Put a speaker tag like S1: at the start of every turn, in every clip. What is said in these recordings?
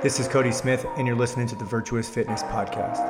S1: This is Cody Smith, and you're listening to the Virtuous Fitness Podcast.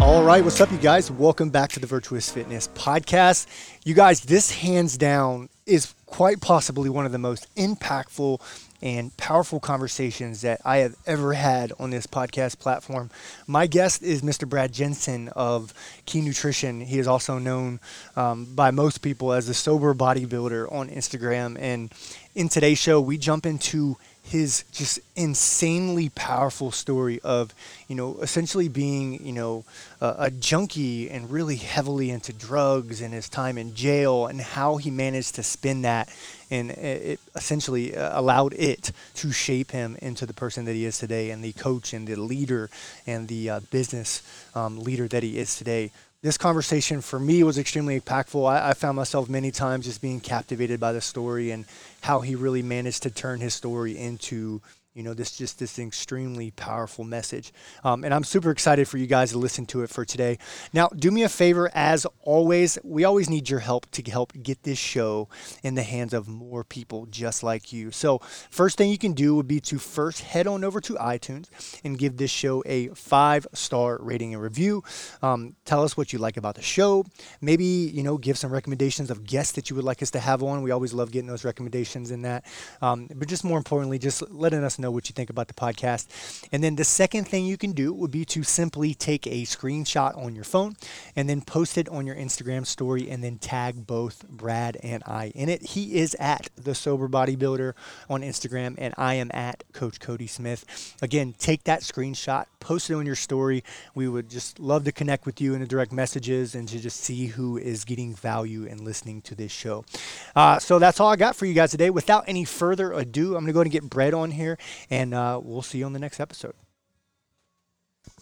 S1: All right, what's up, you guys? Welcome back to the Virtuous Fitness Podcast. You guys, this hands down is quite possibly one of the most impactful and powerful conversations that I have ever had on this podcast platform. My guest is Mr. Brad Jensen of Key Nutrition. He is also known um, by most people as the sober bodybuilder on Instagram. And in today's show, we jump into his just insanely powerful story of, you know, essentially being, you know, a, a, junkie and really heavily into drugs and his time in jail and how he managed to spin that and it essentially uh, allowed it to shape him into the person that he is today and the coach and the leader and the uh, business um, leader that he is today this conversation for me was extremely impactful. I, I, found myself many times just being captivated by the story and how he really managed to turn his story into you know this just this extremely powerful message. Um, and i'm super excited for you guys to listen to it for today. Now do me a favor as always we always need your help to help get this show in the hands of more people just like you. So first thing you can do would be to first head on over to itunes and give this show a five star rating and review. Um, tell us what you like about the show. Maybe you know give some recommendations of guests that you would like us to have on. We always love getting those recommendations in that. Um, but just more importantly just letting us know know what you think about the podcast. And then the second thing you can do would be to simply take a screenshot on your phone and then post it on your Instagram story and then tag both Brad and I in it. He is at the Sober Bodybuilder on Instagram and I am at Coach Cody Smith. Again, take that screenshot, post it on your story. We would just love to connect with you in the direct messages and to just see who is getting value and listening to this show. Uh, so that's all I got for you guys today. Without any further ado, I'm going to go and get Brad on here and uh, we'll see you on the next episode.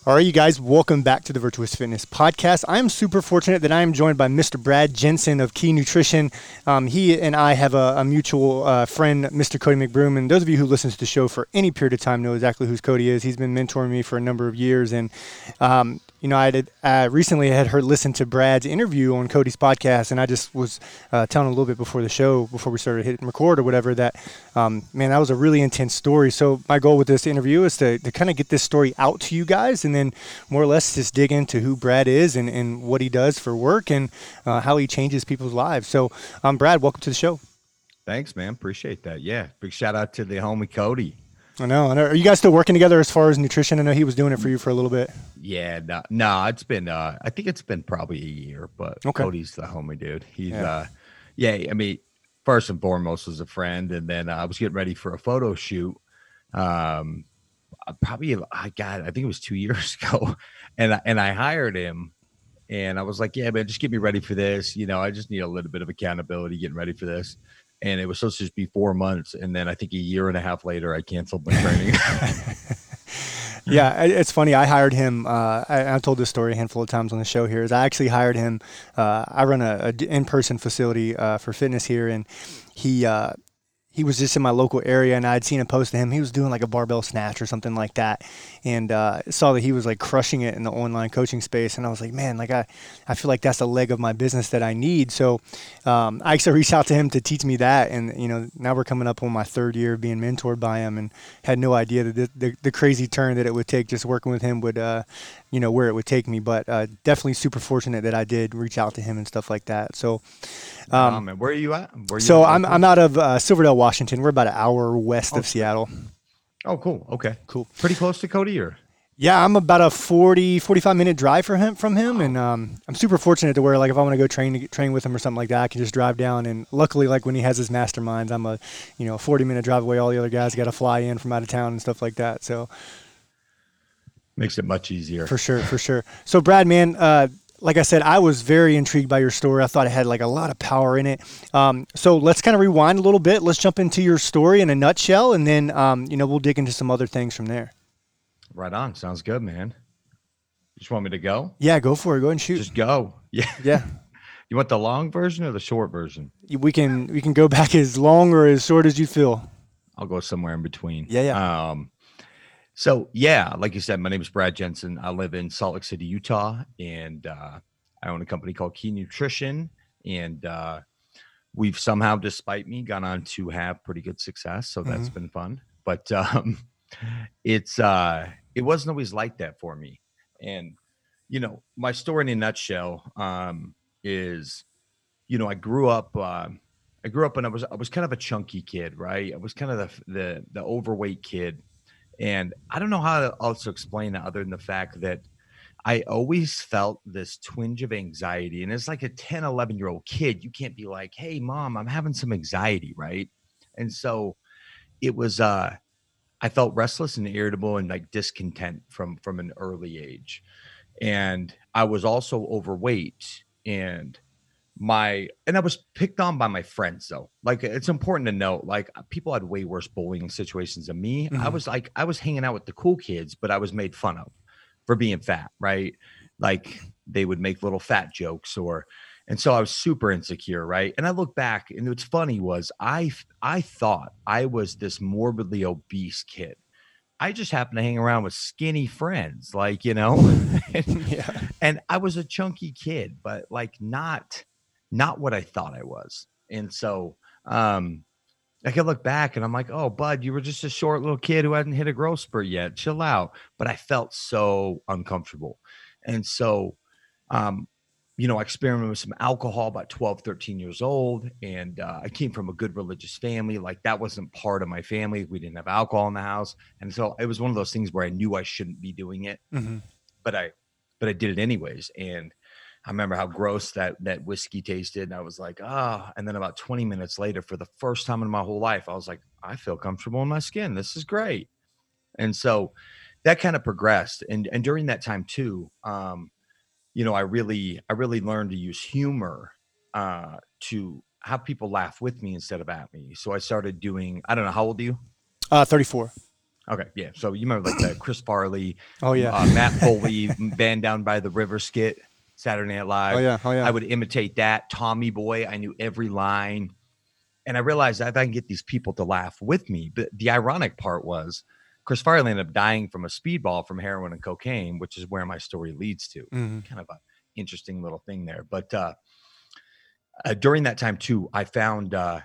S1: All right, you guys, welcome back to the Virtuous Fitness Podcast. I am super fortunate that I am joined by Mr. Brad Jensen of Key Nutrition. Um, he and I have a, a mutual uh, friend, Mr. Cody McBroom. And those of you who listen to the show for any period of time know exactly who Cody is. He's been mentoring me for a number of years. And um, you know, I did, uh, recently had heard listened to Brad's interview on Cody's podcast, and I just was uh, telling a little bit before the show, before we started hitting record or whatever, that um, man, that was a really intense story. So my goal with this interview is to, to kind of get this story out to you guys, and then more or less just dig into who Brad is and, and what he does for work and uh, how he changes people's lives. So, um, Brad, welcome to the show.
S2: Thanks, man. Appreciate that. Yeah, big shout out to the homie Cody.
S1: I know. I know. Are you guys still working together as far as nutrition? I know he was doing it for you for a little bit.
S2: Yeah, no, no it's been. uh I think it's been probably a year, but okay. Cody's the homie dude. He's, yeah. uh yeah. I mean, first and foremost was a friend, and then uh, I was getting ready for a photo shoot. Um, uh, probably I got. I think it was two years ago, and and I hired him, and I was like, yeah, man, just get me ready for this. You know, I just need a little bit of accountability getting ready for this and it was supposed to just be four months and then i think a year and a half later i canceled my training.
S1: Yeah it's funny i hired him uh, I, I, told this story a handful of times on the show here is i actually hired him uh, i run a, a, in-person facility uh, for fitness here and he uh, he was just in my local area and I'd seen a post of him. He was doing like a barbell snatch or something like that. And uh, saw that he was like crushing it in the online coaching space. And I was like, man, like I, I feel like that's a leg of my business that I need. So um, I actually reached out to him to teach me that. And, you know, now we're coming up on my third year being mentored by him and had no idea that the, the, the crazy turn that it would take just working with him would, uh, you know, where it would take me. But uh, definitely super fortunate that I did reach out to him and stuff like that. So,
S2: um, where are you at? Where
S1: so you I'm, I'm out of uh, Silverdale, Washington. We're about an hour west oh, of Seattle.
S2: Oh, cool. Okay. Cool. Pretty close to Cody or?
S1: Yeah, I'm about a 40, 45 minute drive for him from him, and um, I'm super fortunate to where like if I want to go train train with him or something like that, I can just drive down. And luckily, like when he has his masterminds, I'm a you know 40 minute drive away. All the other guys got to fly in from out of town and stuff like that. So
S2: makes it much easier
S1: for sure, for sure. So Brad, man, uh, like I said, I was very intrigued by your story. I thought it had like a lot of power in it. Um, so let's kind of rewind a little bit. Let's jump into your story in a nutshell, and then um, you know we'll dig into some other things from there.
S2: Right on. Sounds good, man. You just want me to go?
S1: Yeah, go for it. Go and shoot.
S2: Just go. Yeah.
S1: Yeah.
S2: you want the long version or the short version?
S1: We can we can go back as long or as short as you feel.
S2: I'll go somewhere in between.
S1: Yeah, yeah. Um,
S2: so yeah, like you said, my name is Brad Jensen. I live in Salt Lake City, Utah, and uh, I own a company called Key Nutrition, and uh, we've somehow, despite me, gone on to have pretty good success. So that's mm-hmm. been fun. But um, it's uh, it wasn't always like that for me. And you know, my story in a nutshell um, is, you know, I grew up. Uh, I grew up and I was I was kind of a chunky kid, right? I was kind of the the, the overweight kid, and I don't know how to also explain that other than the fact that I always felt this twinge of anxiety. And it's like a 10, 11 year old kid. You can't be like, hey, mom, I'm having some anxiety, right? And so it was, uh, I felt restless and irritable and like discontent from from an early age. And I was also overweight and my and I was picked on by my friends though. Like it's important to note, like people had way worse bullying situations than me. Mm-hmm. I was like I was hanging out with the cool kids, but I was made fun of for being fat, right? Like they would make little fat jokes or and so I was super insecure, right? And I look back and what's funny was I I thought I was this morbidly obese kid. I just happened to hang around with skinny friends, like, you know. and, yeah. and I was a chunky kid, but like not not what I thought I was. And so um I can look back and I'm like, oh, bud, you were just a short little kid who hadn't hit a growth spurt yet. Chill out. But I felt so uncomfortable. And so, um, you know, I experimented with some alcohol about 12, 13 years old. And uh, I came from a good religious family. Like that wasn't part of my family. We didn't have alcohol in the house. And so it was one of those things where I knew I shouldn't be doing it. Mm-hmm. But I, but I did it anyways. And I remember how gross that that whiskey tasted, and I was like, ah. Oh. And then about 20 minutes later, for the first time in my whole life, I was like, I feel comfortable in my skin. This is great. And so that kind of progressed. And and during that time too, um, you know, I really I really learned to use humor uh, to have people laugh with me instead of at me. So I started doing. I don't know how old are you?
S1: Uh, 34.
S2: Okay, yeah. So you remember like the Chris Farley,
S1: oh yeah,
S2: uh, Matt Foley band down by the river skit. Saturday Night Live.
S1: Oh yeah, oh yeah.
S2: I would imitate that. Tommy Boy, I knew every line, and I realized if I can get these people to laugh with me. But the ironic part was, Chris Farley ended up dying from a speedball from heroin and cocaine, which is where my story leads to. Mm-hmm. Kind of an interesting little thing there. But uh, uh, during that time too, I found uh,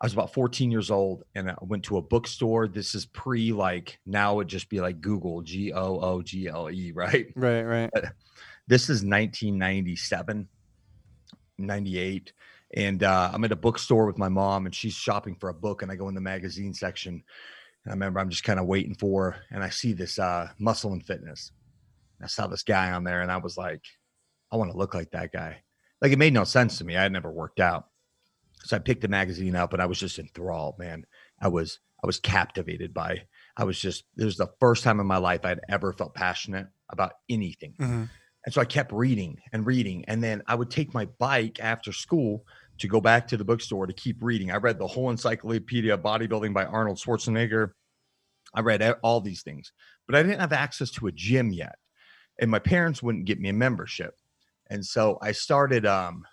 S2: I was about 14 years old, and I went to a bookstore. This is pre like now it would just be like Google G O O G L E, right?
S1: Right, right.
S2: But, this is 1997, 98. And uh, I'm at a bookstore with my mom, and she's shopping for a book. And I go in the magazine section. And I remember I'm just kind of waiting for, her, and I see this uh, muscle and fitness. I saw this guy on there, and I was like, I want to look like that guy. Like it made no sense to me. I had never worked out. So I picked the magazine up and I was just enthralled, man. I was I was captivated by I was just it was the first time in my life I'd ever felt passionate about anything. Mm-hmm. And so I kept reading and reading. And then I would take my bike after school to go back to the bookstore to keep reading. I read the whole encyclopedia of bodybuilding by Arnold Schwarzenegger. I read all these things, but I didn't have access to a gym yet. And my parents wouldn't get me a membership. And so I started, um,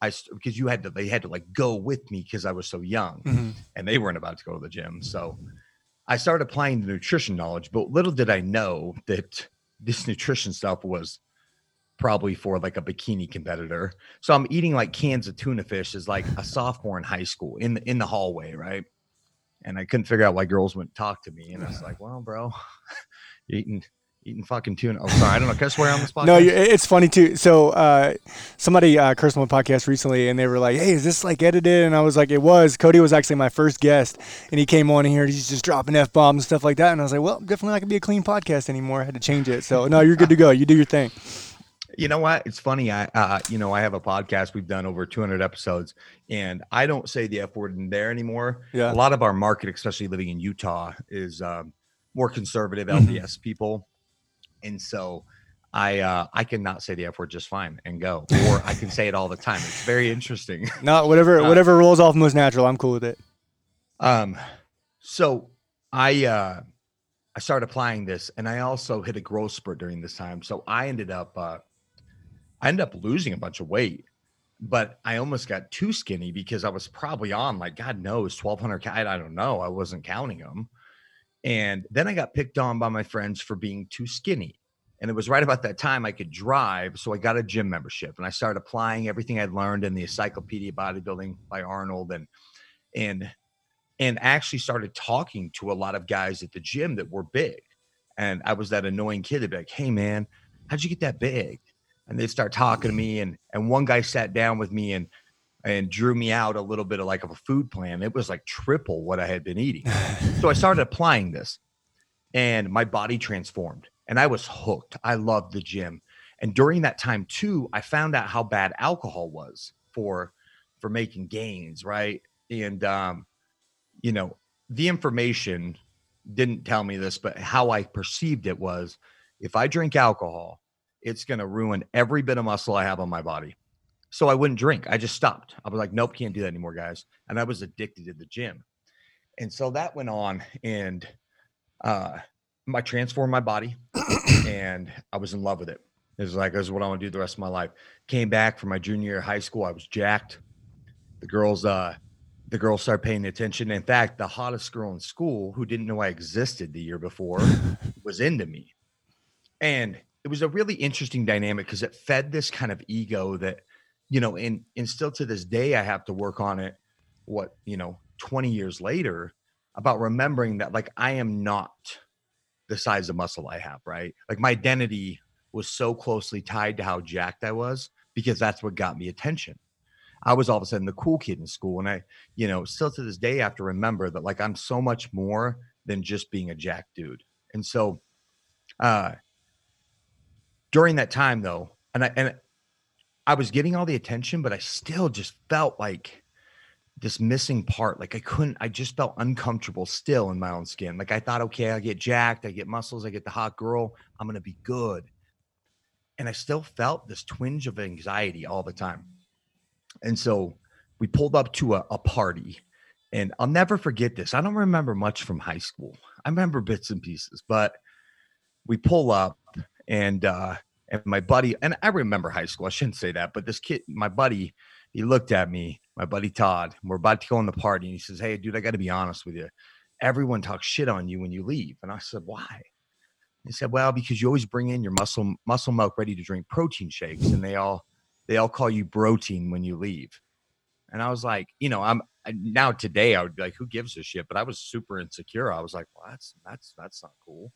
S2: I because you had to, they had to like go with me because I was so young mm-hmm. and they weren't about to go to the gym. So I started applying the nutrition knowledge, but little did I know that this nutrition stuff was probably for like a bikini competitor. So I'm eating like cans of tuna fish as like a sophomore in high school in the in the hallway, right? And I couldn't figure out why girls wouldn't talk to me. And I was like, well, bro, eating eating fucking tuna. Oh, sorry, I don't know. Can I swear on this podcast?
S1: No, it's funny too. So uh, somebody uh, cursed on my podcast recently, and they were like, "Hey, is this like edited?" And I was like, "It was." Cody was actually my first guest, and he came on here. He's just dropping f bombs and stuff like that, and I was like, "Well, definitely not gonna be a clean podcast anymore." I had to change it. So no, you're good to go. You do your thing.
S2: You know what? It's funny. I, uh, you know, I have a podcast. We've done over 200 episodes, and I don't say the F word in there anymore. Yeah. A lot of our market, especially living in Utah, is um, more conservative LDS mm-hmm. people, and so I uh, I cannot say the F word just fine and go, or I can say it all the time. It's very interesting.
S1: No, whatever uh, whatever rolls off most natural. I'm cool with it.
S2: Um, so I uh, I started applying this, and I also hit a growth spurt during this time. So I ended up uh, I ended up losing a bunch of weight, but I almost got too skinny because I was probably on like God knows 1200 cal- I don't know. I wasn't counting them. And then I got picked on by my friends for being too skinny. And it was right about that time I could drive. So I got a gym membership and I started applying everything I'd learned in the Encyclopedia Bodybuilding by Arnold and, and, and actually started talking to a lot of guys at the gym that were big. And I was that annoying kid that'd be like, Hey man, how'd you get that big? And they'd start talking to me. And, and one guy sat down with me and, and drew me out a little bit of like of a food plan. It was like triple what I had been eating. so I started applying this and my body transformed and I was hooked. I loved the gym. And during that time too, I found out how bad alcohol was for for making gains, right? And um, you know, the information didn't tell me this, but how I perceived it was if I drink alcohol, it's going to ruin every bit of muscle I have on my body. So I wouldn't drink. I just stopped. I was like, nope, can't do that anymore, guys. And I was addicted to the gym. And so that went on and uh I transformed my body and I was in love with it. It was like, this is what I want to do the rest of my life. Came back from my junior year of high school. I was jacked. The girls, uh, the girls started paying attention. In fact, the hottest girl in school who didn't know I existed the year before was into me. And it was a really interesting dynamic because it fed this kind of ego that, you know, and and still to this day I have to work on it. What, you know, 20 years later, about remembering that like I am not the size of muscle I have, right? Like my identity was so closely tied to how jacked I was because that's what got me attention. I was all of a sudden the cool kid in school. And I, you know, still to this day, I have to remember that like I'm so much more than just being a jack dude. And so uh during that time though, and I and I was getting all the attention, but I still just felt like this missing part. Like I couldn't, I just felt uncomfortable still in my own skin. Like I thought, okay, I get jacked, I get muscles, I get the hot girl, I'm gonna be good. And I still felt this twinge of anxiety all the time. And so we pulled up to a, a party, and I'll never forget this. I don't remember much from high school. I remember bits and pieces, but we pull up and uh and my buddy, and I remember high school. I shouldn't say that, but this kid, my buddy, he looked at me, my buddy Todd. We're about to go on the party. And he says, Hey, dude, I got to be honest with you. Everyone talks shit on you when you leave. And I said, Why? He said, Well, because you always bring in your muscle muscle milk ready to drink protein shakes, and they all they all call you protein when you leave. And I was like, you know, I'm now today I would be like, who gives a shit? But I was super insecure. I was like, well, that's that's that's not cool.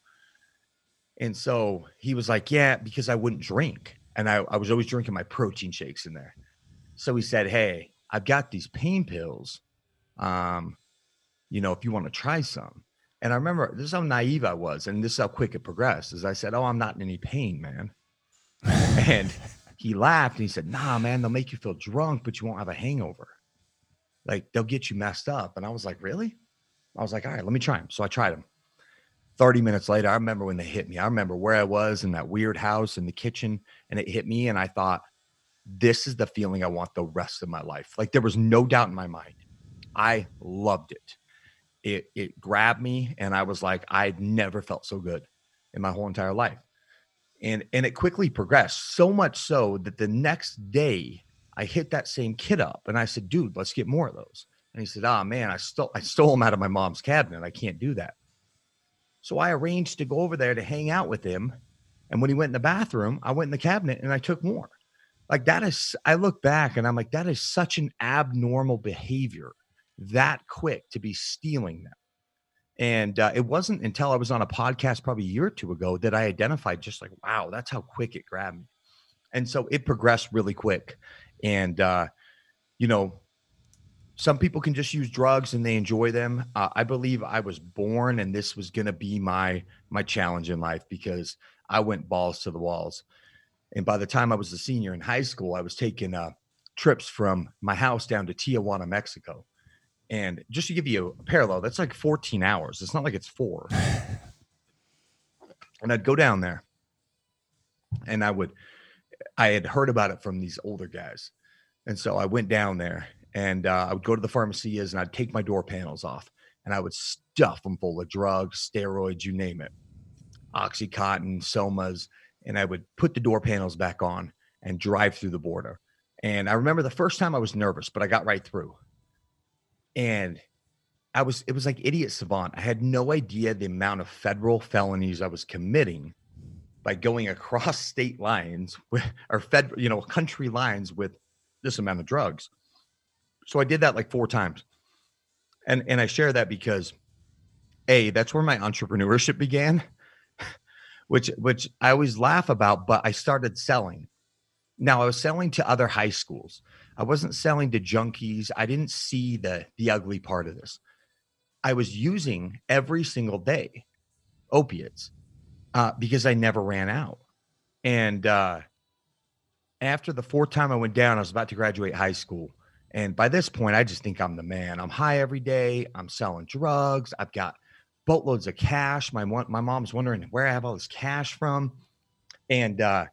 S2: And so he was like, yeah, because I wouldn't drink. And I, I was always drinking my protein shakes in there. So he said, Hey, I've got these pain pills. Um, you know, if you want to try some. And I remember this is how naive I was, and this is how quick it progressed. As I said, Oh, I'm not in any pain, man. and he laughed and he said, Nah, man, they'll make you feel drunk, but you won't have a hangover. Like they'll get you messed up. And I was like, Really? I was like, All right, let me try them. So I tried them. 30 minutes later, I remember when they hit me. I remember where I was in that weird house in the kitchen, and it hit me. And I thought, this is the feeling I want the rest of my life. Like there was no doubt in my mind. I loved it. It it grabbed me and I was like I'd never felt so good in my whole entire life. And and it quickly progressed so much so that the next day I hit that same kid up and I said, "Dude, let's get more of those." And he said, "Ah, oh, man, I stole I stole them out of my mom's cabinet. I can't do that." So I arranged to go over there to hang out with him. And when he went in the bathroom, I went in the cabinet and I took more. Like that is, I look back and I'm like, that is such an abnormal behavior that quick to be stealing them. And uh, it wasn't until I was on a podcast probably a year or two ago that I identified just like, wow, that's how quick it grabbed me. And so it progressed really quick. And, uh, you know, some people can just use drugs and they enjoy them. Uh, I believe I was born and this was going to be my my challenge in life because I went balls to the walls. And by the time I was a senior in high school, I was taking uh, trips from my house down to Tijuana, Mexico. And just to give you a parallel, that's like 14 hours. It's not like it's four. and I'd go down there and I would, I had heard about it from these older guys. And so I went down there and uh, I would go to the pharmacies and I'd take my door panels off and I would stuff them full of drugs, steroids, you name it, Oxycontin, Somas, and I would put the door panels back on and drive through the border. And I remember the first time I was nervous, but I got right through. And I was, it was like idiot savant. I had no idea the amount of federal felonies I was committing by going across state lines with, or fed, you know, country lines with this amount of drugs. So I did that like four times. And and I share that because a that's where my entrepreneurship began, which which I always laugh about, but I started selling. Now I was selling to other high schools. I wasn't selling to junkies. I didn't see the the ugly part of this. I was using every single day opiates uh, because I never ran out. And uh, after the fourth time I went down, I was about to graduate high school. And by this point, I just think I'm the man. I'm high every day. I'm selling drugs. I've got boatloads of cash. My my mom's wondering where I have all this cash from, and uh,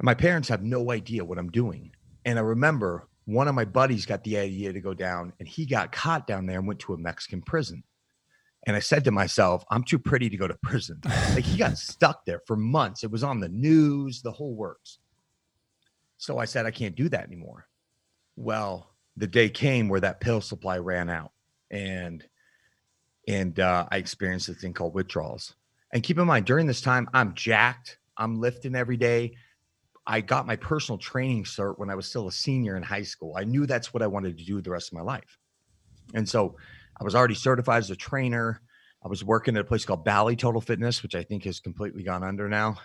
S2: my parents have no idea what I'm doing. And I remember one of my buddies got the idea to go down, and he got caught down there and went to a Mexican prison. And I said to myself, I'm too pretty to go to prison. Like he got stuck there for months. It was on the news, the whole works. So I said, I can't do that anymore. Well, the day came where that pill supply ran out. And and uh, I experienced a thing called withdrawals. And keep in mind, during this time, I'm jacked. I'm lifting every day. I got my personal training cert when I was still a senior in high school. I knew that's what I wanted to do the rest of my life. And so I was already certified as a trainer. I was working at a place called Bally Total Fitness, which I think has completely gone under now.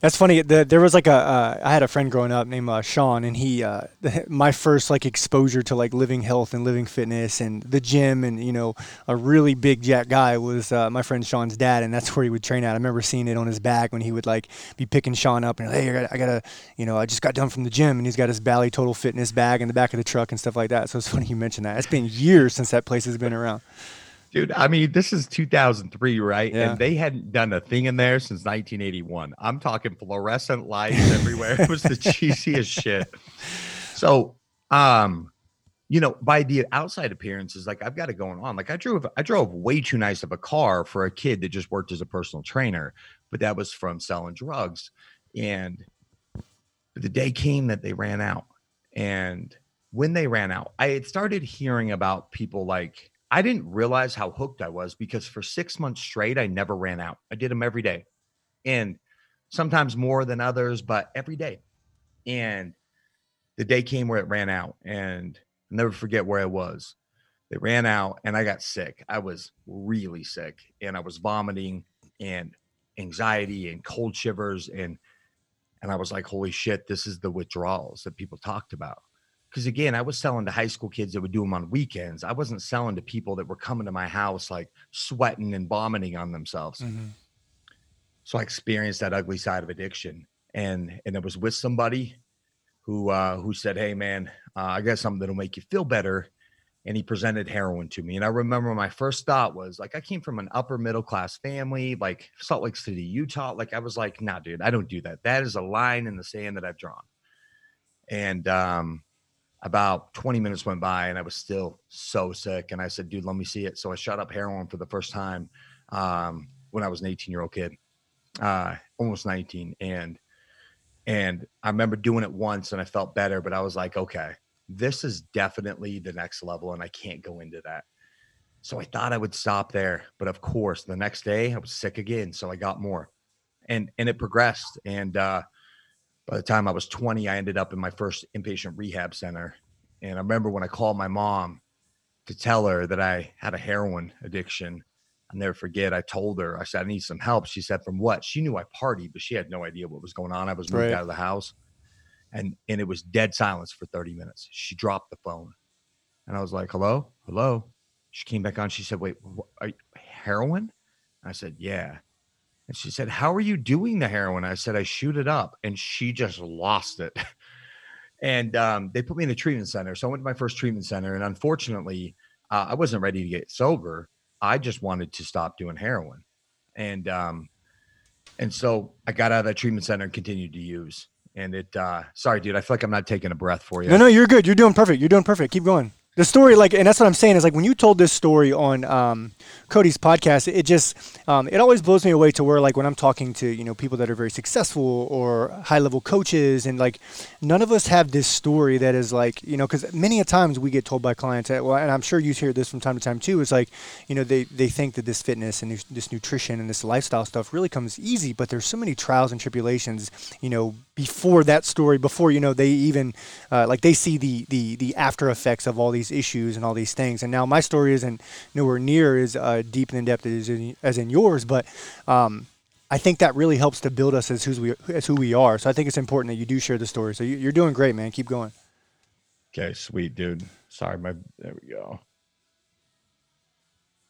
S1: That's funny. The, there was like a uh, I had a friend growing up named uh, Sean, and he uh, my first like exposure to like living health and living fitness and the gym and you know a really big jack guy was uh, my friend Sean's dad, and that's where he would train at. I remember seeing it on his back when he would like be picking Sean up and hey, I got I gotta you know I just got done from the gym, and he's got his Bally Total Fitness bag in the back of the truck and stuff like that. So it's funny you mentioned that. It's been years since that place has been around.
S2: Dude, I mean, this is 2003, right? Yeah. And they hadn't done a thing in there since 1981. I'm talking fluorescent lights everywhere. It was the cheesiest shit. So, um, you know, by the outside appearances, like I've got it going on. Like I drove, I drove way too nice of a car for a kid that just worked as a personal trainer, but that was from selling drugs. And the day came that they ran out. And when they ran out, I had started hearing about people like I didn't realize how hooked I was because for six months straight, I never ran out. I did them every day and sometimes more than others, but every day. And the day came where it ran out, and I'll never forget where I was. It ran out, and I got sick. I was really sick, and I was vomiting and anxiety and cold shivers and and I was like, holy shit, this is the withdrawals that people talked about because again, I was selling to high school kids that would do them on weekends. I wasn't selling to people that were coming to my house like sweating and vomiting on themselves. Mm-hmm. So I experienced that ugly side of addiction, and and it was with somebody who uh, who said, "Hey, man, uh, I got something that'll make you feel better." And he presented heroin to me, and I remember my first thought was like, I came from an upper middle class family, like Salt Lake City, Utah. Like I was like, "Nah, dude, I don't do that. That is a line in the sand that I've drawn." And um, about 20 minutes went by and I was still so sick. And I said, dude, let me see it. So I shot up heroin for the first time um, when I was an 18 year old kid, uh, almost 19. And, and I remember doing it once and I felt better, but I was like, okay, this is definitely the next level and I can't go into that. So I thought I would stop there. But of course, the next day I was sick again. So I got more and, and it progressed. And, uh, by the time I was 20, I ended up in my first inpatient rehab center. And I remember when I called my mom to tell her that I had a heroin addiction. I'll never forget. I told her, I said, I need some help. She said, From what? She knew I partied, but she had no idea what was going on. I was moved right. out of the house. And and it was dead silence for 30 minutes. She dropped the phone. And I was like, Hello? Hello? She came back on. She said, Wait, what, are you, heroin? I said, Yeah. And she said, How are you doing the heroin? I said, I shoot it up. And she just lost it. and um, they put me in a treatment center. So I went to my first treatment center. And unfortunately, uh, I wasn't ready to get sober. I just wanted to stop doing heroin. And, um, and so I got out of that treatment center and continued to use. And it, uh, sorry, dude, I feel like I'm not taking a breath for you.
S1: No, no, you're good. You're doing perfect. You're doing perfect. Keep going. The story, like, and that's what I'm saying is like when you told this story on um, Cody's podcast, it just um, it always blows me away to where like when I'm talking to you know people that are very successful or high level coaches, and like none of us have this story that is like you know because many a times we get told by clients, that, well, and I'm sure you hear this from time to time too. Is like you know they they think that this fitness and this nutrition and this lifestyle stuff really comes easy, but there's so many trials and tribulations, you know, before that story, before you know they even uh, like they see the the the after effects of all these issues and all these things. And now my story isn't nowhere near as uh, deep and in depth as in, as in yours, but um, I think that really helps to build us as who we as who we are. So I think it's important that you do share the story. So you, are doing great, man. Keep going.
S2: Okay, sweet dude. Sorry, my there we go.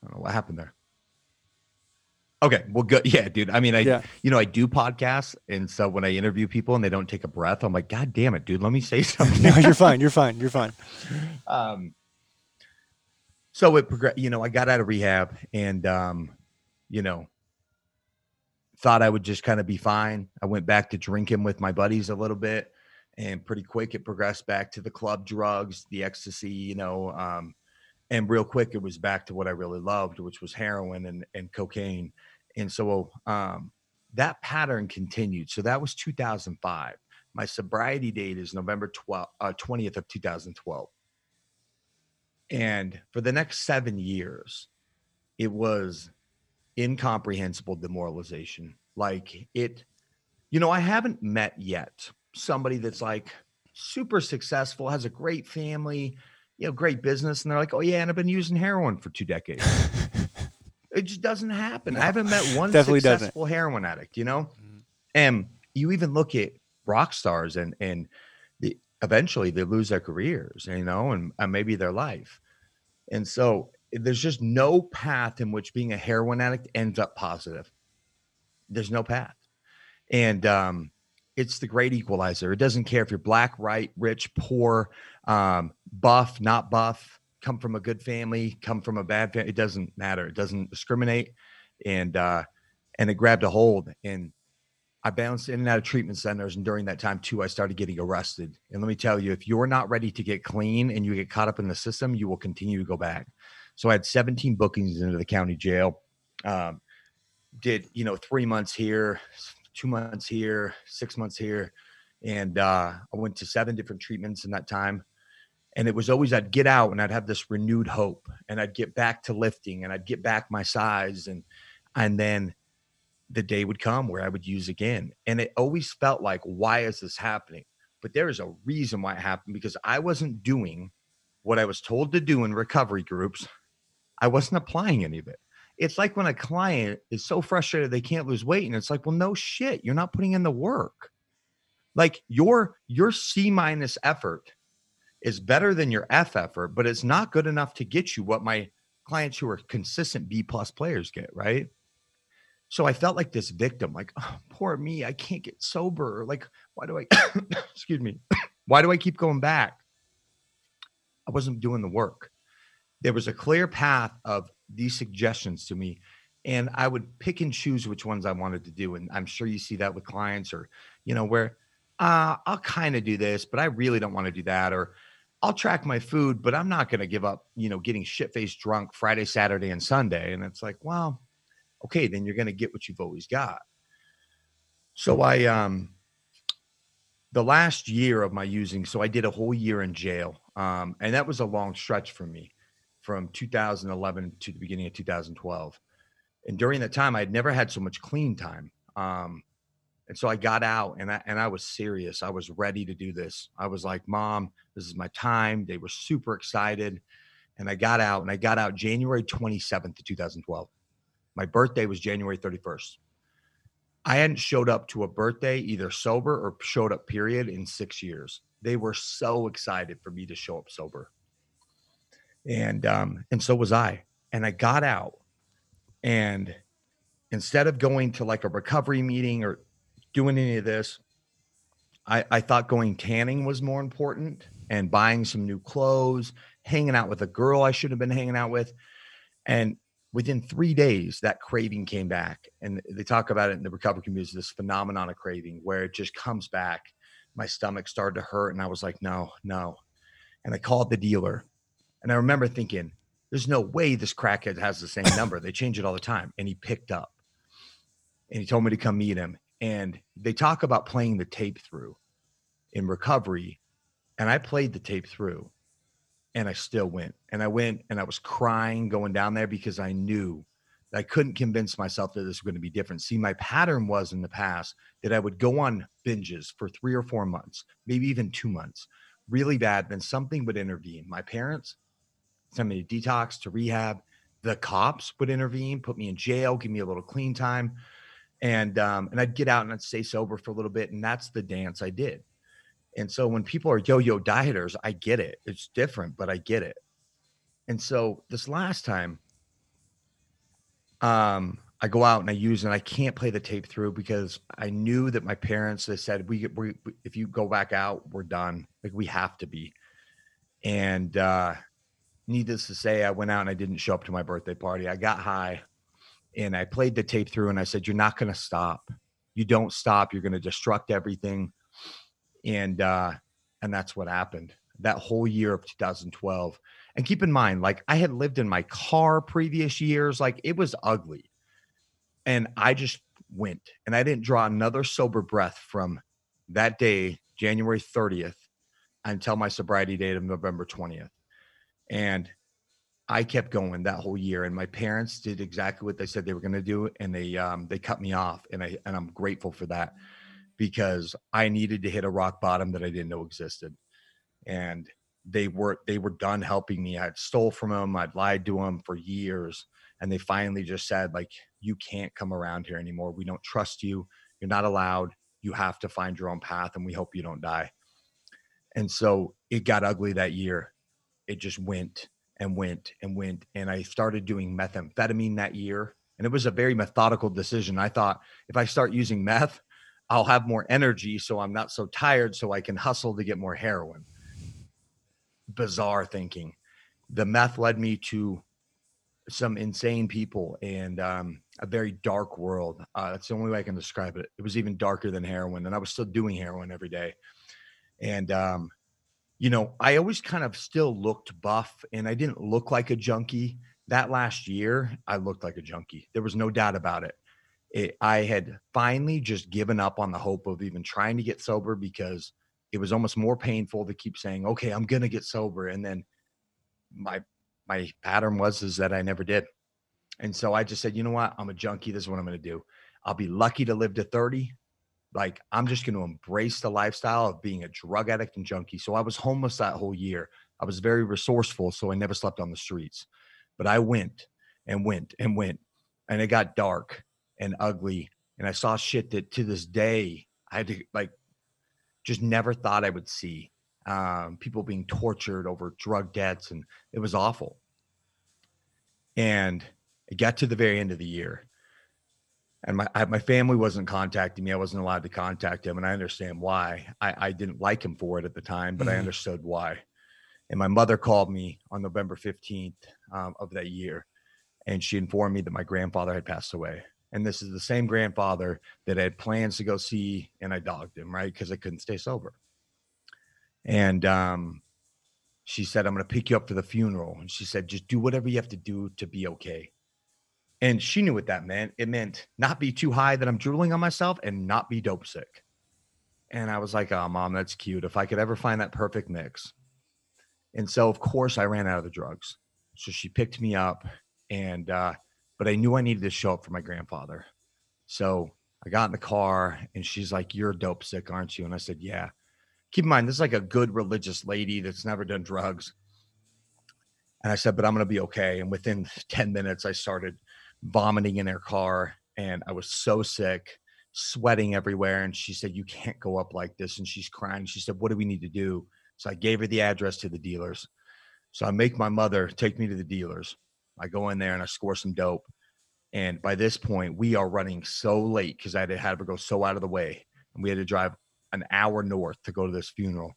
S2: I don't know what happened there. Okay, well, good. Yeah, dude. I mean, I, yeah. you know, I do podcasts, and so when I interview people and they don't take a breath, I'm like, God damn it, dude, let me say something.
S1: no, you're fine. You're fine. You're fine.
S2: Um, so it progressed. You know, I got out of rehab, and um, you know, thought I would just kind of be fine. I went back to drinking with my buddies a little bit, and pretty quick it progressed back to the club drugs, the ecstasy. You know, um, and real quick it was back to what I really loved, which was heroin and and cocaine and so um, that pattern continued. So that was 2005. My sobriety date is November 12, uh, 20th of 2012. And for the next seven years, it was incomprehensible demoralization. Like it, you know, I haven't met yet somebody that's like super successful, has a great family, you know, great business. And they're like, oh, yeah, and I've been using heroin for two decades. It just doesn't happen. I haven't met one successful doesn't. heroin addict, you know? Mm-hmm. And you even look at rock stars and and the, eventually they lose their careers, you know, and, and maybe their life. And so there's just no path in which being a heroin addict ends up positive. There's no path. And um, it's the great equalizer. It doesn't care if you're black, right, rich, poor, um, buff, not buff come from a good family, come from a bad family. It doesn't matter. It doesn't discriminate. And uh, and it grabbed a hold. And I bounced in and out of treatment centers. And during that time too, I started getting arrested. And let me tell you, if you're not ready to get clean and you get caught up in the system, you will continue to go back. So I had 17 bookings into the county jail. Um, did you know three months here, two months here, six months here, and uh, I went to seven different treatments in that time and it was always I'd get out and I'd have this renewed hope and I'd get back to lifting and I'd get back my size and and then the day would come where I would use again. And it always felt like why is this happening? But there is a reason why it happened because I wasn't doing what I was told to do in recovery groups. I wasn't applying any of it. It's like when a client is so frustrated they can't lose weight and it's like well no shit you're not putting in the work. Like your your C minus effort is better than your F effort, but it's not good enough to get you what my clients who are consistent B plus players get, right? So I felt like this victim, like, oh, poor me, I can't get sober. Like, why do I, excuse me, why do I keep going back? I wasn't doing the work. There was a clear path of these suggestions to me, and I would pick and choose which ones I wanted to do. And I'm sure you see that with clients, or, you know, where uh, I'll kind of do this, but I really don't want to do that. Or, I'll track my food, but I'm not going to give up, you know, getting shit faced drunk Friday, Saturday, and Sunday. And it's like, well, okay, then you're going to get what you've always got. So I, um, the last year of my using, so I did a whole year in jail. Um, and that was a long stretch for me from 2011 to the beginning of 2012. And during that time, I had never had so much clean time. Um, and so I got out and I and I was serious. I was ready to do this. I was like, "Mom, this is my time." They were super excited. And I got out and I got out January 27th, 2012. My birthday was January 31st. I hadn't showed up to a birthday either sober or showed up period in 6 years. They were so excited for me to show up sober. And um and so was I. And I got out and instead of going to like a recovery meeting or doing any of this. I, I thought going tanning was more important and buying some new clothes, hanging out with a girl I should have been hanging out with. And within three days, that craving came back. And they talk about it in the recovery community, this phenomenon of craving where it just comes back. My stomach started to hurt. And I was like, no, no. And I called the dealer And I remember thinking, there's no way this crackhead has the same number. They change it all the time. And he picked up and he told me to come meet him. And they talk about playing the tape through in recovery. And I played the tape through and I still went. And I went and I was crying going down there because I knew I couldn't convince myself that this was going to be different. See, my pattern was in the past that I would go on binges for three or four months, maybe even two months, really bad. Then something would intervene. My parents sent me to detox, to rehab. The cops would intervene, put me in jail, give me a little clean time, and um, and I'd get out and I'd stay sober for a little bit, and that's the dance I did. And so when people are yo-yo dieters, I get it. It's different, but I get it. And so this last time, um, I go out and I use and I can't play the tape through because I knew that my parents they said we, we if you go back out we're done like we have to be and uh needless to say I went out and I didn't show up to my birthday party I got high and I played the tape through and I said you're not going to stop you don't stop you're going to destruct everything and uh and that's what happened that whole year of 2012 and keep in mind, like I had lived in my car previous years, like it was ugly. And I just went and I didn't draw another sober breath from that day, January 30th, until my sobriety date of November 20th. And I kept going that whole year, and my parents did exactly what they said they were going to do, and they um, they cut me off, and I and I'm grateful for that because I needed to hit a rock bottom that I didn't know existed, and they were they were done helping me. I'd stole from them. I'd lied to them for years, and they finally just said like, "You can't come around here anymore. We don't trust you. You're not allowed. You have to find your own path, and we hope you don't die." And so it got ugly that year. It just went and went and went, and I started doing methamphetamine that year, and it was a very methodical decision. I thought if I start using meth, I'll have more energy, so I'm not so tired, so I can hustle to get more heroin bizarre thinking. The meth led me to some insane people and um, a very dark world. Uh, that's the only way I can describe it. It was even darker than heroin, and I was still doing heroin every day. And um, you know, I always kind of still looked buff, and I didn't look like a junkie. That last year, I looked like a junkie. There was no doubt about it. it I had finally just given up on the hope of even trying to get sober because it was almost more painful to keep saying, okay, I'm going to get sober. And then my, my pattern was, is that I never did. And so I just said, you know what? I'm a junkie. This is what I'm going to do. I'll be lucky to live to 30. Like I'm just going to embrace the lifestyle of being a drug addict and junkie. So I was homeless that whole year. I was very resourceful. So I never slept on the streets, but I went and went and went and it got dark and ugly. And I saw shit that to this day I had to like just never thought I would see. Um, people being tortured over drug debts, and it was awful. And it got to the very end of the year, and my I, my family wasn't contacting me. I wasn't allowed to contact him, and I understand why. I, I didn't like him for it at the time, but mm-hmm. I understood why. And my mother called me on November fifteenth um, of that year, and she informed me that my grandfather had passed away and this is the same grandfather that I had plans to go see, and I dogged him right because I couldn't stay sober. And um, she said, "I'm going to pick you up for the funeral," and she said, "Just do whatever you have to do to be okay." And she knew what that meant. It meant not be too high that I'm drooling on myself, and not be dope sick. And I was like, "Oh, mom, that's cute. If I could ever find that perfect mix." And so, of course, I ran out of the drugs. So she picked me up, and uh, but I knew I needed to show up for my grandfather. So I got in the car and she's like, You're dope sick, aren't you? And I said, Yeah. Keep in mind, this is like a good religious lady that's never done drugs. And I said, But I'm going to be okay. And within 10 minutes, I started vomiting in her car and I was so sick, sweating everywhere. And she said, You can't go up like this. And she's crying. She said, What do we need to do? So I gave her the address to the dealers. So I make my mother take me to the dealers. I go in there and I score some dope. And by this point, we are running so late because I had to have her go so out of the way. And we had to drive an hour north to go to this funeral.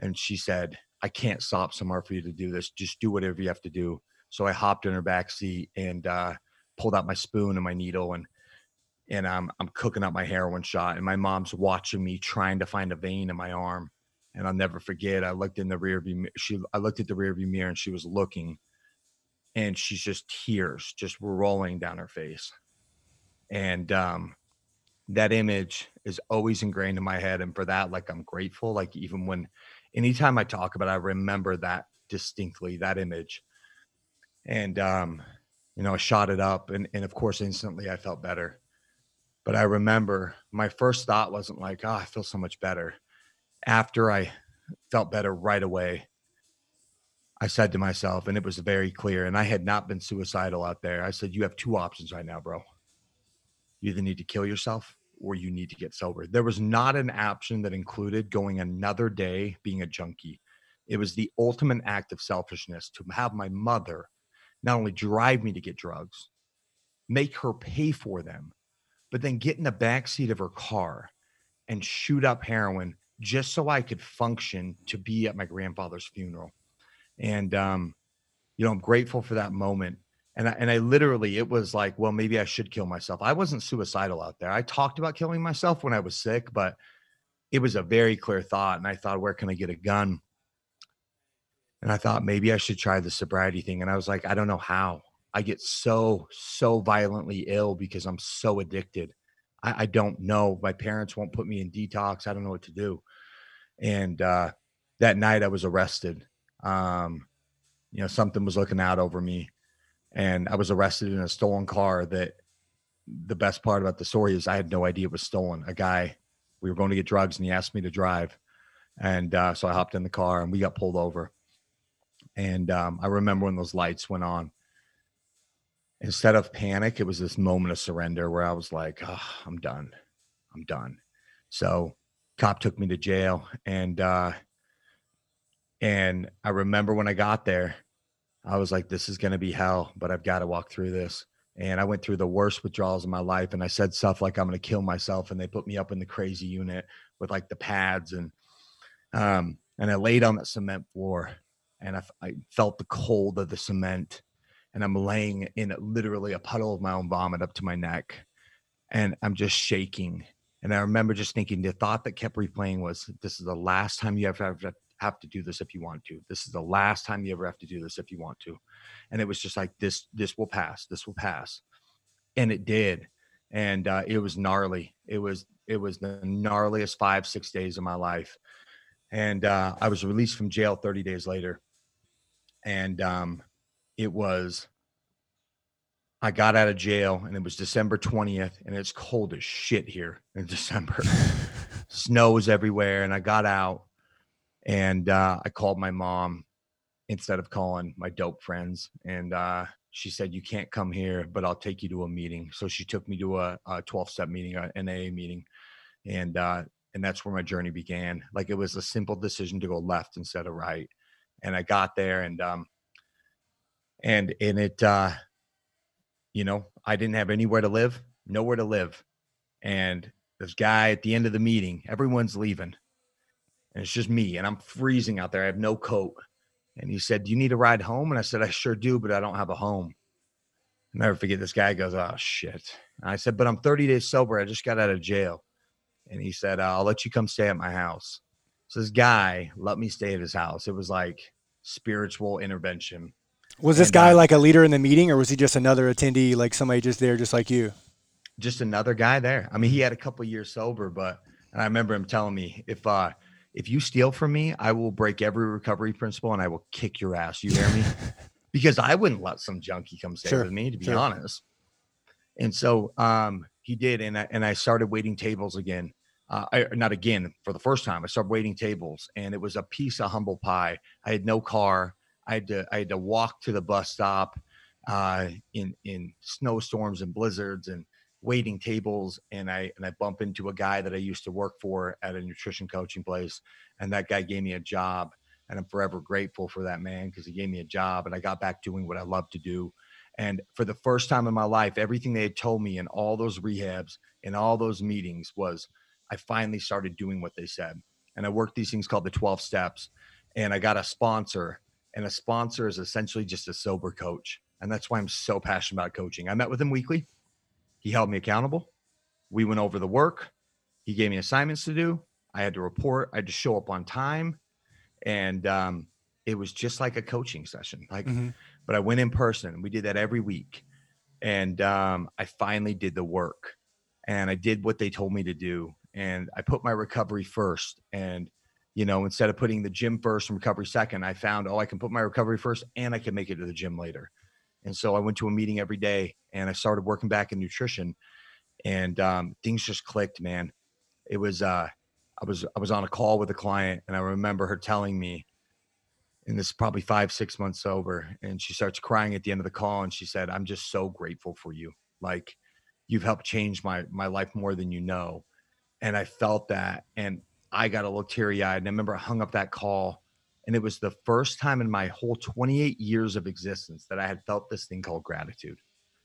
S2: And she said, I can't stop somewhere for you to do this. Just do whatever you have to do. So I hopped in her back seat and uh, pulled out my spoon and my needle and and I'm I'm cooking up my heroin shot. And my mom's watching me trying to find a vein in my arm. And I'll never forget. I looked in the rear view. She, I looked at the rear view mirror, and she was looking, and she's just tears just rolling down her face. And um, that image is always ingrained in my head, and for that, like I'm grateful. Like even when, anytime I talk about, it, I remember that distinctly, that image. And um, you know, I shot it up, and and of course, instantly I felt better but I remember my first thought wasn't like, oh, I feel so much better. After I felt better right away, I said to myself, and it was very clear, and I had not been suicidal out there. I said, You have two options right now, bro. You either need to kill yourself or you need to get sober. There was not an option that included going another day being a junkie. It was the ultimate act of selfishness to have my mother not only drive me to get drugs, make her pay for them, but then get in the back seat of her car and shoot up heroin just so I could function to be at my grandfather's funeral. And um, you know, I'm grateful for that moment. And I, and I literally, it was like, well, maybe I should kill myself. I wasn't suicidal out there. I talked about killing myself when I was sick, but it was a very clear thought. And I thought, where can I get a gun? And I thought maybe I should try the sobriety thing. And I was like, I don't know how. I get so, so violently ill because I'm so addicted. I, I, don't know. My parents won't put me in detox. I don't know what to do. And uh, that night I was arrested. Um, you know, something was looking out over me. And I was arrested in a stolen car that the best part about the story is I had no idea it was stolen. A guy, we were going to get drugs and he asked me to drive. And uh, so I hopped in the car and we got pulled over. And um, I remember when those lights went on instead of panic, it was this moment of surrender where I was like, oh, I'm done. I'm done. So cop took me to jail and uh and I remember when I got there, I was like, this is gonna be hell, but I've got to walk through this. And I went through the worst withdrawals of my life. And I said stuff like I'm gonna kill myself. And they put me up in the crazy unit with like the pads and um and I laid on that cement floor and I, I felt the cold of the cement and I'm laying in literally a puddle of my own vomit up to my neck and I'm just shaking. And I remember just thinking the thought that kept replaying was this is the last time you ever have to do this if you want to. This is the last time you ever have to do this if you want to. And it was just like this this will pass. This will pass. And it did. And uh, it was gnarly. It was it was the gnarliest 5 6 days of my life. And uh, I was released from jail 30 days later. And um, it was I got out of jail and it was December 20th and it's cold as shit here in December. Snow is everywhere and I got out and uh, I called my mom instead of calling my dope friends and uh, she said you can't come here but I'll take you to a meeting. So she took me to a, a 12 step meeting, an AA meeting and uh, and that's where my journey began. Like it was a simple decision to go left instead of right. And I got there and um, and and it uh you know i didn't have anywhere to live nowhere to live. And this guy at the end of the meeting everyone's leaving. And it's just me and i'm freezing out there i have no coat. And he said do you need a ride home? And i said i sure do but i don't have a home. I'll never forget this guy goes oh shit. And i said but i'm 30 days sober i just got out of jail. And he said i'll let you come stay at my house so this guy let me stay at his house it was like spiritual intervention
S1: was this and, guy uh, like a leader in the meeting, or was he just another attendee, like somebody just there, just like you?
S2: Just another guy there. I mean, he had a couple years sober, but and I remember him telling me, if uh if you steal from me, I will break every recovery principle and I will kick your ass. You hear me? because I wouldn't let some junkie come stay sure, with me, to be sure. honest. And so um he did, and I and I started waiting tables again. Uh, I, not again for the first time. I started waiting tables, and it was a piece of humble pie. I had no car. I had to I had to walk to the bus stop uh, in in snowstorms and blizzards and waiting tables and I and I bump into a guy that I used to work for at a nutrition coaching place and that guy gave me a job and I'm forever grateful for that man because he gave me a job and I got back doing what I love to do and for the first time in my life everything they had told me in all those rehabs and all those meetings was I finally started doing what they said and I worked these things called the 12 steps and I got a sponsor and a sponsor is essentially just a sober coach. And that's why I'm so passionate about coaching. I met with him weekly. He held me accountable. We went over the work. He gave me assignments to do. I had to report. I had to show up on time, and um, it was just like a coaching session. Like, mm-hmm. but I went in person. We did that every week, and um, I finally did the work, and I did what they told me to do, and I put my recovery first, and you know, instead of putting the gym first and recovery second, I found, oh, I can put my recovery first and I can make it to the gym later. And so I went to a meeting every day and I started working back in nutrition and um, things just clicked, man. It was, uh, I was, I was on a call with a client and I remember her telling me, and this is probably five, six months over. And she starts crying at the end of the call. And she said, I'm just so grateful for you. Like you've helped change my, my life more than you know. And I felt that. And I got a little teary eyed. And I remember I hung up that call, and it was the first time in my whole 28 years of existence that I had felt this thing called gratitude.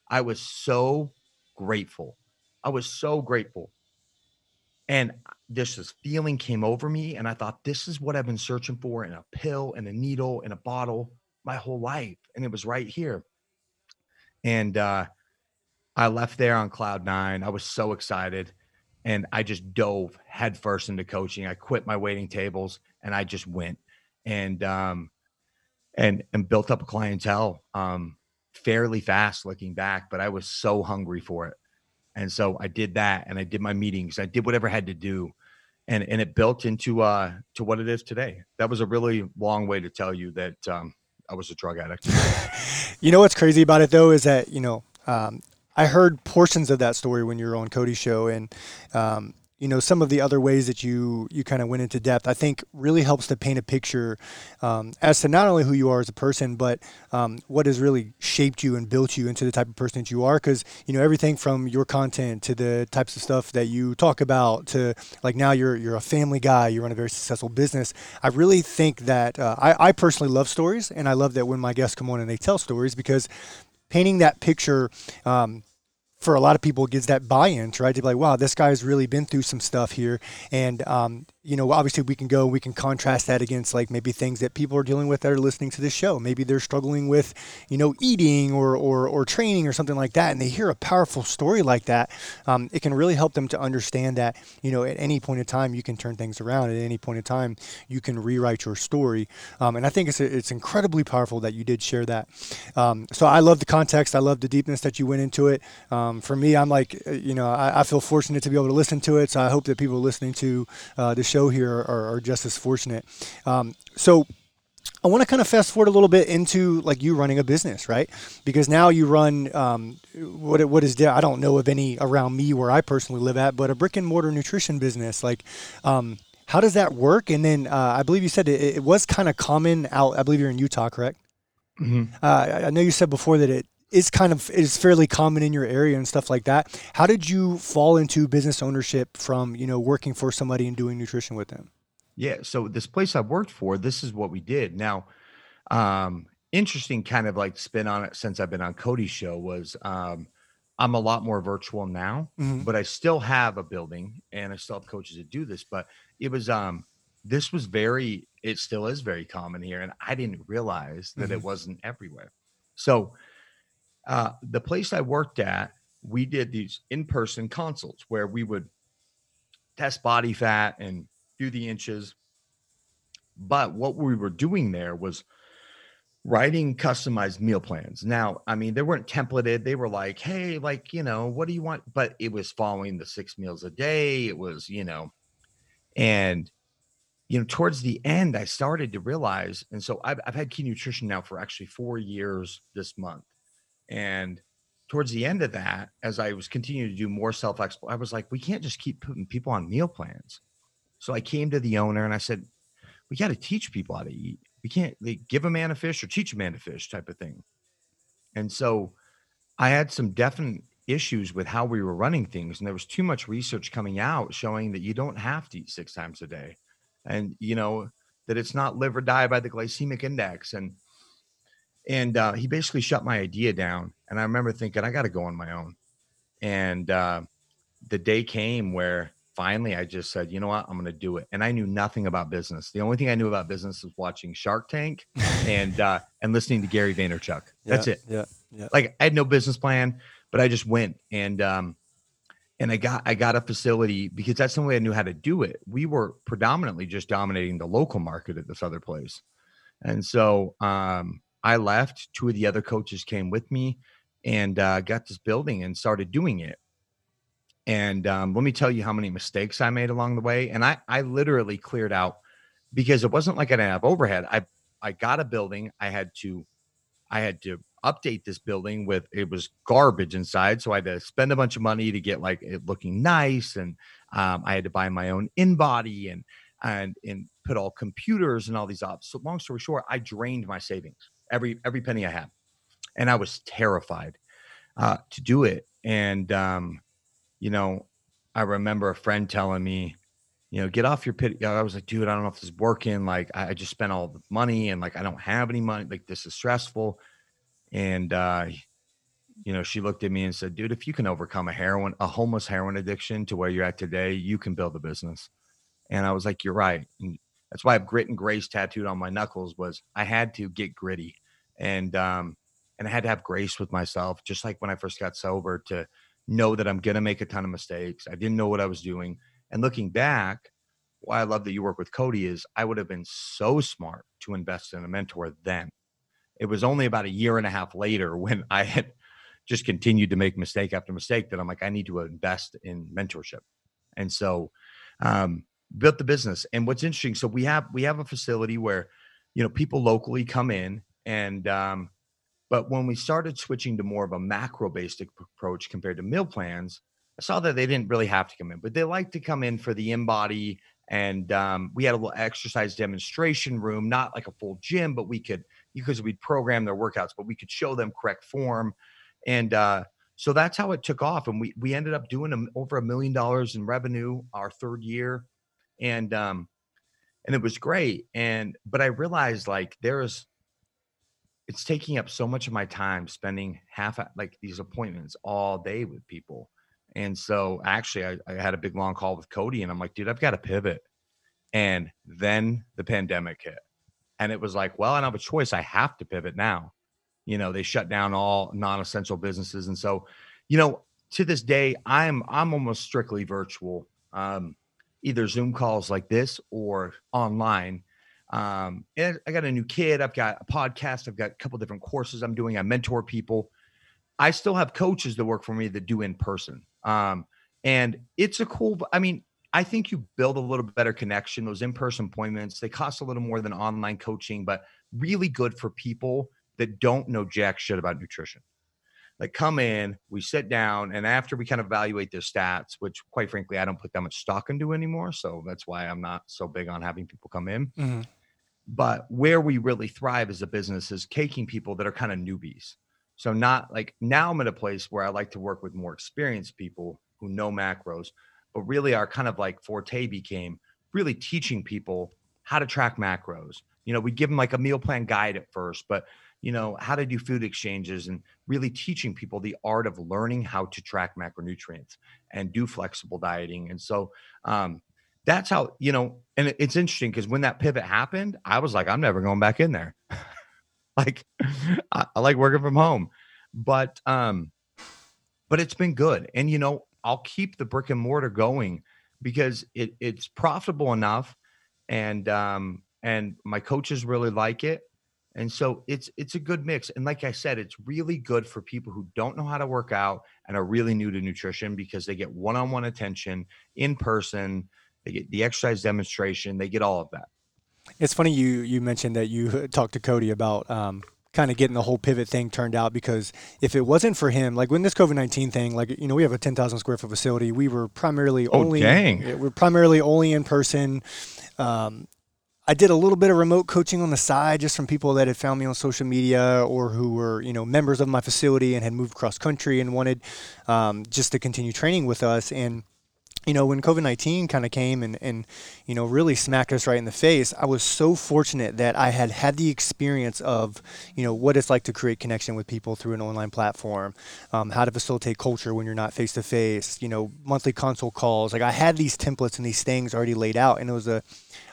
S2: I was so grateful. I was so grateful. And this, this feeling came over me, and I thought, this is what I've been searching for in a pill, in a needle, in a bottle my whole life. And it was right here. And uh, I left there on cloud nine. I was so excited and I just dove headfirst into coaching. I quit my waiting tables and I just went and um and and built up a clientele um fairly fast looking back, but I was so hungry for it. And so I did that and I did my meetings. I did whatever I had to do. And and it built into uh to what it is today. That was a really long way to tell you that um I was a drug addict.
S1: you know what's crazy about it though is that, you know, um, I heard portions of that story when you were on Cody's show, and um, you know some of the other ways that you you kind of went into depth. I think really helps to paint a picture um, as to not only who you are as a person, but um, what has really shaped you and built you into the type of person that you are. Because you know everything from your content to the types of stuff that you talk about to like now you're you're a family guy, you run a very successful business. I really think that uh, I, I personally love stories, and I love that when my guests come on and they tell stories because painting that picture um, for a lot of people gives that buy-in, right? To be like, wow, this guy's really been through some stuff here, and um, you know, obviously we can go, we can contrast that against like maybe things that people are dealing with that are listening to this show. Maybe they're struggling with, you know, eating or or, or training or something like that, and they hear a powerful story like that. Um, it can really help them to understand that, you know, at any point in time you can turn things around. At any point in time you can rewrite your story, um, and I think it's it's incredibly powerful that you did share that. Um, so I love the context. I love the deepness that you went into it. Um, for me, I'm like, uh, you know, I, I, feel fortunate to be able to listen to it. So I hope that people listening to uh, the show here are, are just as fortunate. Um, so I want to kind of fast forward a little bit into like you running a business, right? Because now you run um, what what is there? I don't know of any around me where I personally live at, but a brick and mortar nutrition business. Like, um, how does that work? And then uh, I believe you said it, it was kind of common out. I believe you're in Utah, correct? Mm-hmm. Uh, I know you said before that it is kind of is fairly common in your area and stuff like that. How did you fall into business ownership from you know working for somebody and doing nutrition with them?
S2: Yeah, so this place I worked for, this is what we did. Now, um, interesting kind of like spin on it since I've been on Cody's show was um, I'm a lot more virtual now, mm-hmm. but I still have a building and I still have coaches that do this. But it was um this was very it still is very common here, and I didn't realize that mm-hmm. it wasn't everywhere. So uh, the place I worked at, we did these in person consults where we would test body fat and do the inches. But what we were doing there was writing customized meal plans. Now, I mean, they weren't templated. They were like, hey, like, you know, what do you want? But it was following the six meals a day. It was, you know, and, you know, towards the end, I started to realize, and so I've, I've had key nutrition now for actually four years this month. And towards the end of that, as I was continuing to do more self exploration, I was like, we can't just keep putting people on meal plans. So I came to the owner and I said, we got to teach people how to eat. We can't like, give a man a fish or teach a man to fish type of thing. And so I had some definite issues with how we were running things. And there was too much research coming out showing that you don't have to eat six times a day. And, you know, that it's not live or die by the glycemic index. And and uh, he basically shut my idea down. And I remember thinking, I got to go on my own. And uh, the day came where finally I just said, you know what, I'm going to do it. And I knew nothing about business. The only thing I knew about business was watching Shark Tank and uh, and listening to Gary Vaynerchuk. That's
S1: yeah,
S2: it.
S1: Yeah, yeah.
S2: Like I had no business plan, but I just went and um, and I got I got a facility because that's the only way I knew how to do it. We were predominantly just dominating the local market at this other place, and so um, I left. Two of the other coaches came with me, and uh, got this building and started doing it. And um, let me tell you how many mistakes I made along the way. And I I literally cleared out because it wasn't like I didn't have overhead. I I got a building. I had to I had to update this building with it was garbage inside. So I had to spend a bunch of money to get like it looking nice. And um, I had to buy my own InBody and and and put all computers and all these up. So long story short, I drained my savings, every every penny I had. And I was terrified uh, to do it. And um, you know, I remember a friend telling me, you know, get off your pit. I was like, dude, I don't know if this is working. Like, I just spent all the money and like, I don't have any money. Like, this is stressful. And, uh, you know, she looked at me and said, dude, if you can overcome a heroin, a homeless heroin addiction to where you're at today, you can build a business. And I was like, you're right. And that's why I have grit and grace tattooed on my knuckles was I had to get gritty and, um, and I had to have grace with myself, just like when I first got sober to know that I'm to make a ton of mistakes. I didn't know what I was doing. And looking back, why I love that you work with Cody is I would have been so smart to invest in a mentor then. It was only about a year and a half later when I had just continued to make mistake after mistake that I'm like, I need to invest in mentorship. And so um, built the business. And what's interesting, so we have we have a facility where, you know, people locally come in and um, but when we started switching to more of a macro based approach compared to meal plans, I saw that they didn't really have to come in, but they like to come in for the InBody. And um, we had a little exercise demonstration room, not like a full gym, but we could, because we'd program their workouts, but we could show them correct form. And uh, so that's how it took off. And we, we ended up doing a, over a million dollars in revenue our third year. And, um, and it was great. And, but I realized like there's, it's taking up so much of my time spending half like these appointments all day with people and so actually, I, I had a big long call with Cody, and I'm like, dude, I've got to pivot. And then the pandemic hit. And it was like, well, I don't have a choice. I have to pivot now. You know, they shut down all non-essential businesses. And so, you know, to this day, I'm I'm almost strictly virtual. Um, either Zoom calls like this or online. Um, and I got a new kid. I've got a podcast. I've got a couple different courses I'm doing. I mentor people. I still have coaches that work for me that do in person. Um, and it's a cool, I mean, I think you build a little better connection. Those in person appointments, they cost a little more than online coaching, but really good for people that don't know jack shit about nutrition. Like, come in, we sit down, and after we kind of evaluate their stats, which quite frankly, I don't put that much stock into anymore. So that's why I'm not so big on having people come in. Mm-hmm. But where we really thrive as a business is taking people that are kind of newbies so not like now I'm at a place where I like to work with more experienced people who know macros, but really our kind of like forte became really teaching people how to track macros. You know, we give them like a meal plan guide at first, but you know, how to do food exchanges and really teaching people the art of learning how to track macronutrients and do flexible dieting. And so um, that's how, you know, and it's interesting because when that pivot happened, I was like, I'm never going back in there. like I, I like working from home, but um, but it's been good, and you know I'll keep the brick and mortar going because it it's profitable enough, and um, and my coaches really like it, and so it's it's a good mix. And like I said, it's really good for people who don't know how to work out and are really new to nutrition because they get one-on-one attention in person. They get the exercise demonstration. They get all of that.
S1: It's funny you you mentioned that you talked to Cody about um, kind of getting the whole pivot thing turned out because if it wasn't for him, like when this COVID nineteen thing, like you know, we have a ten thousand square foot facility. We were primarily oh, only
S2: dang.
S1: we're primarily only in person. Um, I did a little bit of remote coaching on the side just from people that had found me on social media or who were, you know, members of my facility and had moved cross country and wanted um, just to continue training with us. And you know, when COVID 19 kind of came and, and, you know, really smacked us right in the face, I was so fortunate that I had had the experience of, you know, what it's like to create connection with people through an online platform, um, how to facilitate culture when you're not face to face, you know, monthly consult calls. Like I had these templates and these things already laid out. And it was a,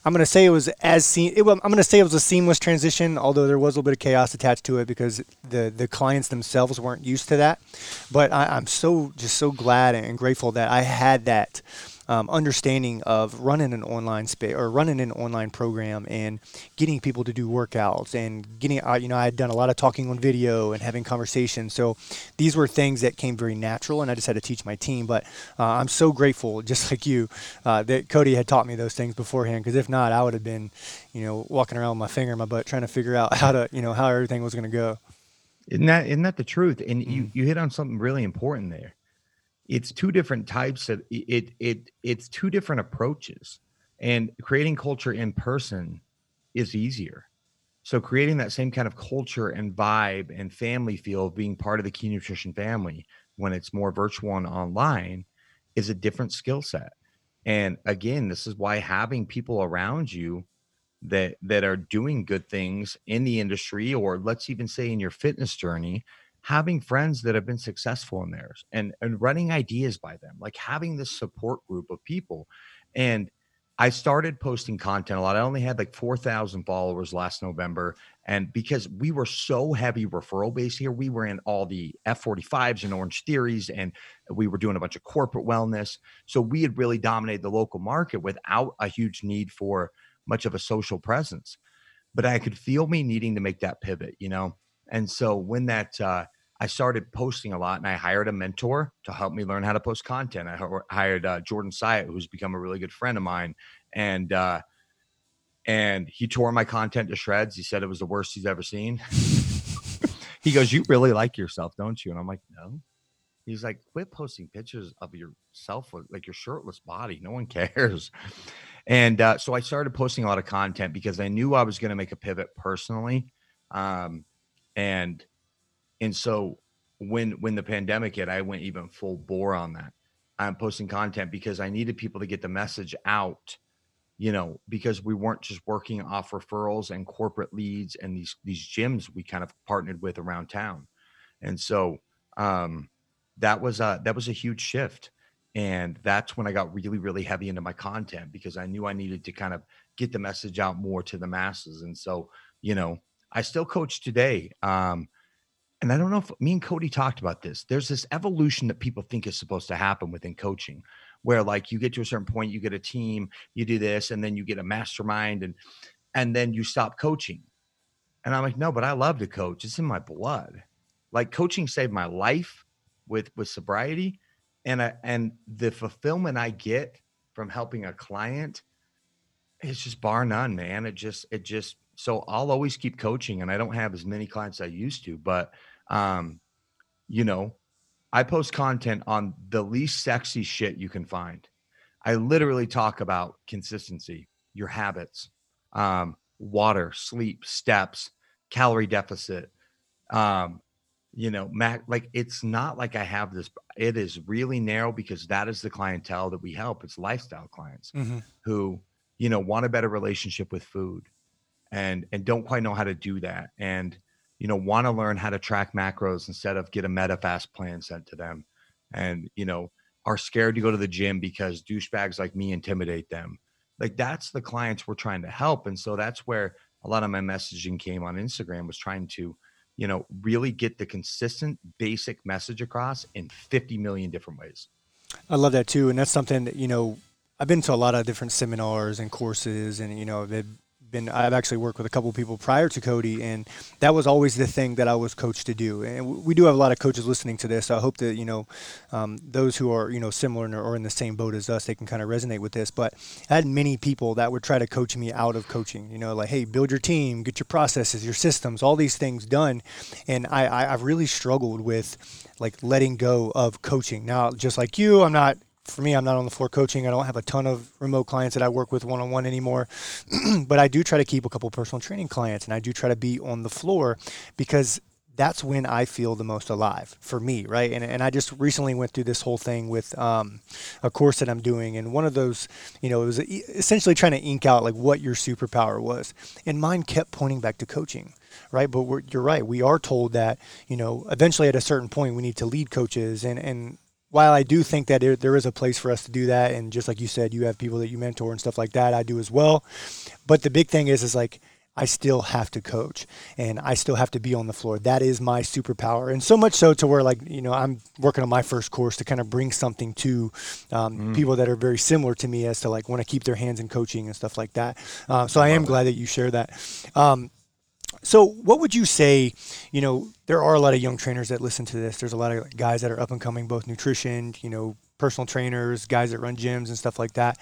S1: I'm to say it was as se- it, I'm to say it was a seamless transition, although there was a little bit of chaos attached to it because the the clients themselves weren't used to that. But I, I'm so just so glad and grateful that I had that um, understanding of running an online space or running an online program and getting people to do workouts and getting, uh, you know, I had done a lot of talking on video and having conversations. So these were things that came very natural, and I just had to teach my team. But uh, I'm so grateful, just like you, uh, that Cody had taught me those things beforehand. Because if not, I would have been, you know, walking around with my finger in my butt trying to figure out how to, you know, how everything was going to go.
S2: Isn't that isn't that the truth? And mm. you you hit on something really important there it's two different types of it it it's two different approaches. And creating culture in person is easier. So creating that same kind of culture and vibe and family feel of being part of the key nutrition family when it's more virtual and online is a different skill set. And again this is why having people around you that that are doing good things in the industry or let's even say in your fitness journey having friends that have been successful in theirs and and running ideas by them like having this support group of people and I started posting content a lot. I only had like 4,000 followers last November. And because we were so heavy referral base here, we were in all the F45s and Orangetheories, and we were doing a bunch of corporate wellness. So we had really dominated the local market without a huge need for much of a social presence. But I could feel me needing to make that pivot, you know? And so when that, uh, I started posting a lot and I hired a mentor to help me learn how to post content. I hired uh, Jordan Syatt, who's become a really good friend of mine. And, uh, and he tore my content to shreds. He said it was the worst he's ever seen. he goes, You really like yourself, don't you? And I'm like, No. He's like, Quit posting pictures of yourself with like your shirtless body. No one cares. And uh, so I started posting a lot of content because I knew I was going to make a pivot personally. Um, and and so when when the pandemic hit i went even full bore on that. I'm posting content because i needed people to get the message out you know because we weren't just working off referrals and corporate leads and these these gyms we kind of partnered with around town. And so um that was a that was a huge shift. And that's when i got really really heavy into my content because i knew i needed to kind of get the message out more to the masses. And so you know I still coach today. Um, and I don't know if me and Cody talked about this. There's this evolution that people think is supposed to happen within coaching, where like you get to a certain point, you get a team, you do this, and then you get a mastermind, and and then you stop coaching. And I'm like, no, but I love to coach. It's in my blood. Like coaching saved my life with with sobriety, and I and the fulfillment I get from helping a client, it's just bar none, man. It just it just so I'll always keep coaching, and I don't have as many clients as I used to, but um, you know, I post content on the least sexy shit you can find. I literally talk about consistency, your habits, um, water, sleep, steps, calorie deficit. Um, you know, Mac, like it's not like I have this, it is really narrow because that is the clientele that we help. It's lifestyle clients mm-hmm. who, you know, want a better relationship with food, and and don't quite know how to do that and you know want to learn how to track macros instead of get a medifast plan sent to them. And you know are scared to go to the gym because douchebags like me intimidate them. Like that's the clients we're trying to help and so that's where a lot of my messaging came on instagram was trying to you know really get the consistent basic message across in 50 million different ways.
S1: I love that too and that's something that you know I've been to a lot of different seminars and courses, and you know, they've been I've actually worked with a couple of people prior to Cody, and that was always the thing that I was coached to do. And we do have a lot of coaches listening to this. So I hope that you know um, those who are you know similar or in the same boat as us, they can kind of resonate with this. But I had many people that would try to coach me out of coaching. You know, like hey, build your team, get your processes, your systems, all these things done. And I, I I've really struggled with like letting go of coaching. Now, just like you, I'm not for me, I'm not on the floor coaching. I don't have a ton of remote clients that I work with one on one anymore, but I do try to keep a couple personal training clients and I do try to be on the floor because that's when I feel the most alive for me, right? And, and I just recently went through this whole thing with um, a course that I'm doing, and one of those, you know, it was essentially trying to ink out like what your superpower was, and mine kept pointing back to coaching, right? But you're right, we are told that you know eventually at a certain point we need to lead coaches, and and while I do think that there, there is a place for us to do that, and just like you said, you have people that you mentor and stuff like that, I do as well. But the big thing is, is like I still have to coach and I still have to be on the floor. That is my superpower. And so much so to where, like, you know, I'm working on my first course to kind of bring something to um, mm. people that are very similar to me as to like want to keep their hands in coaching and stuff like that. Uh, so I am glad that you share that. Um, so, what would you say? You know, there are a lot of young trainers that listen to this. There's a lot of guys that are up and coming, both nutrition, you know, personal trainers, guys that run gyms and stuff like that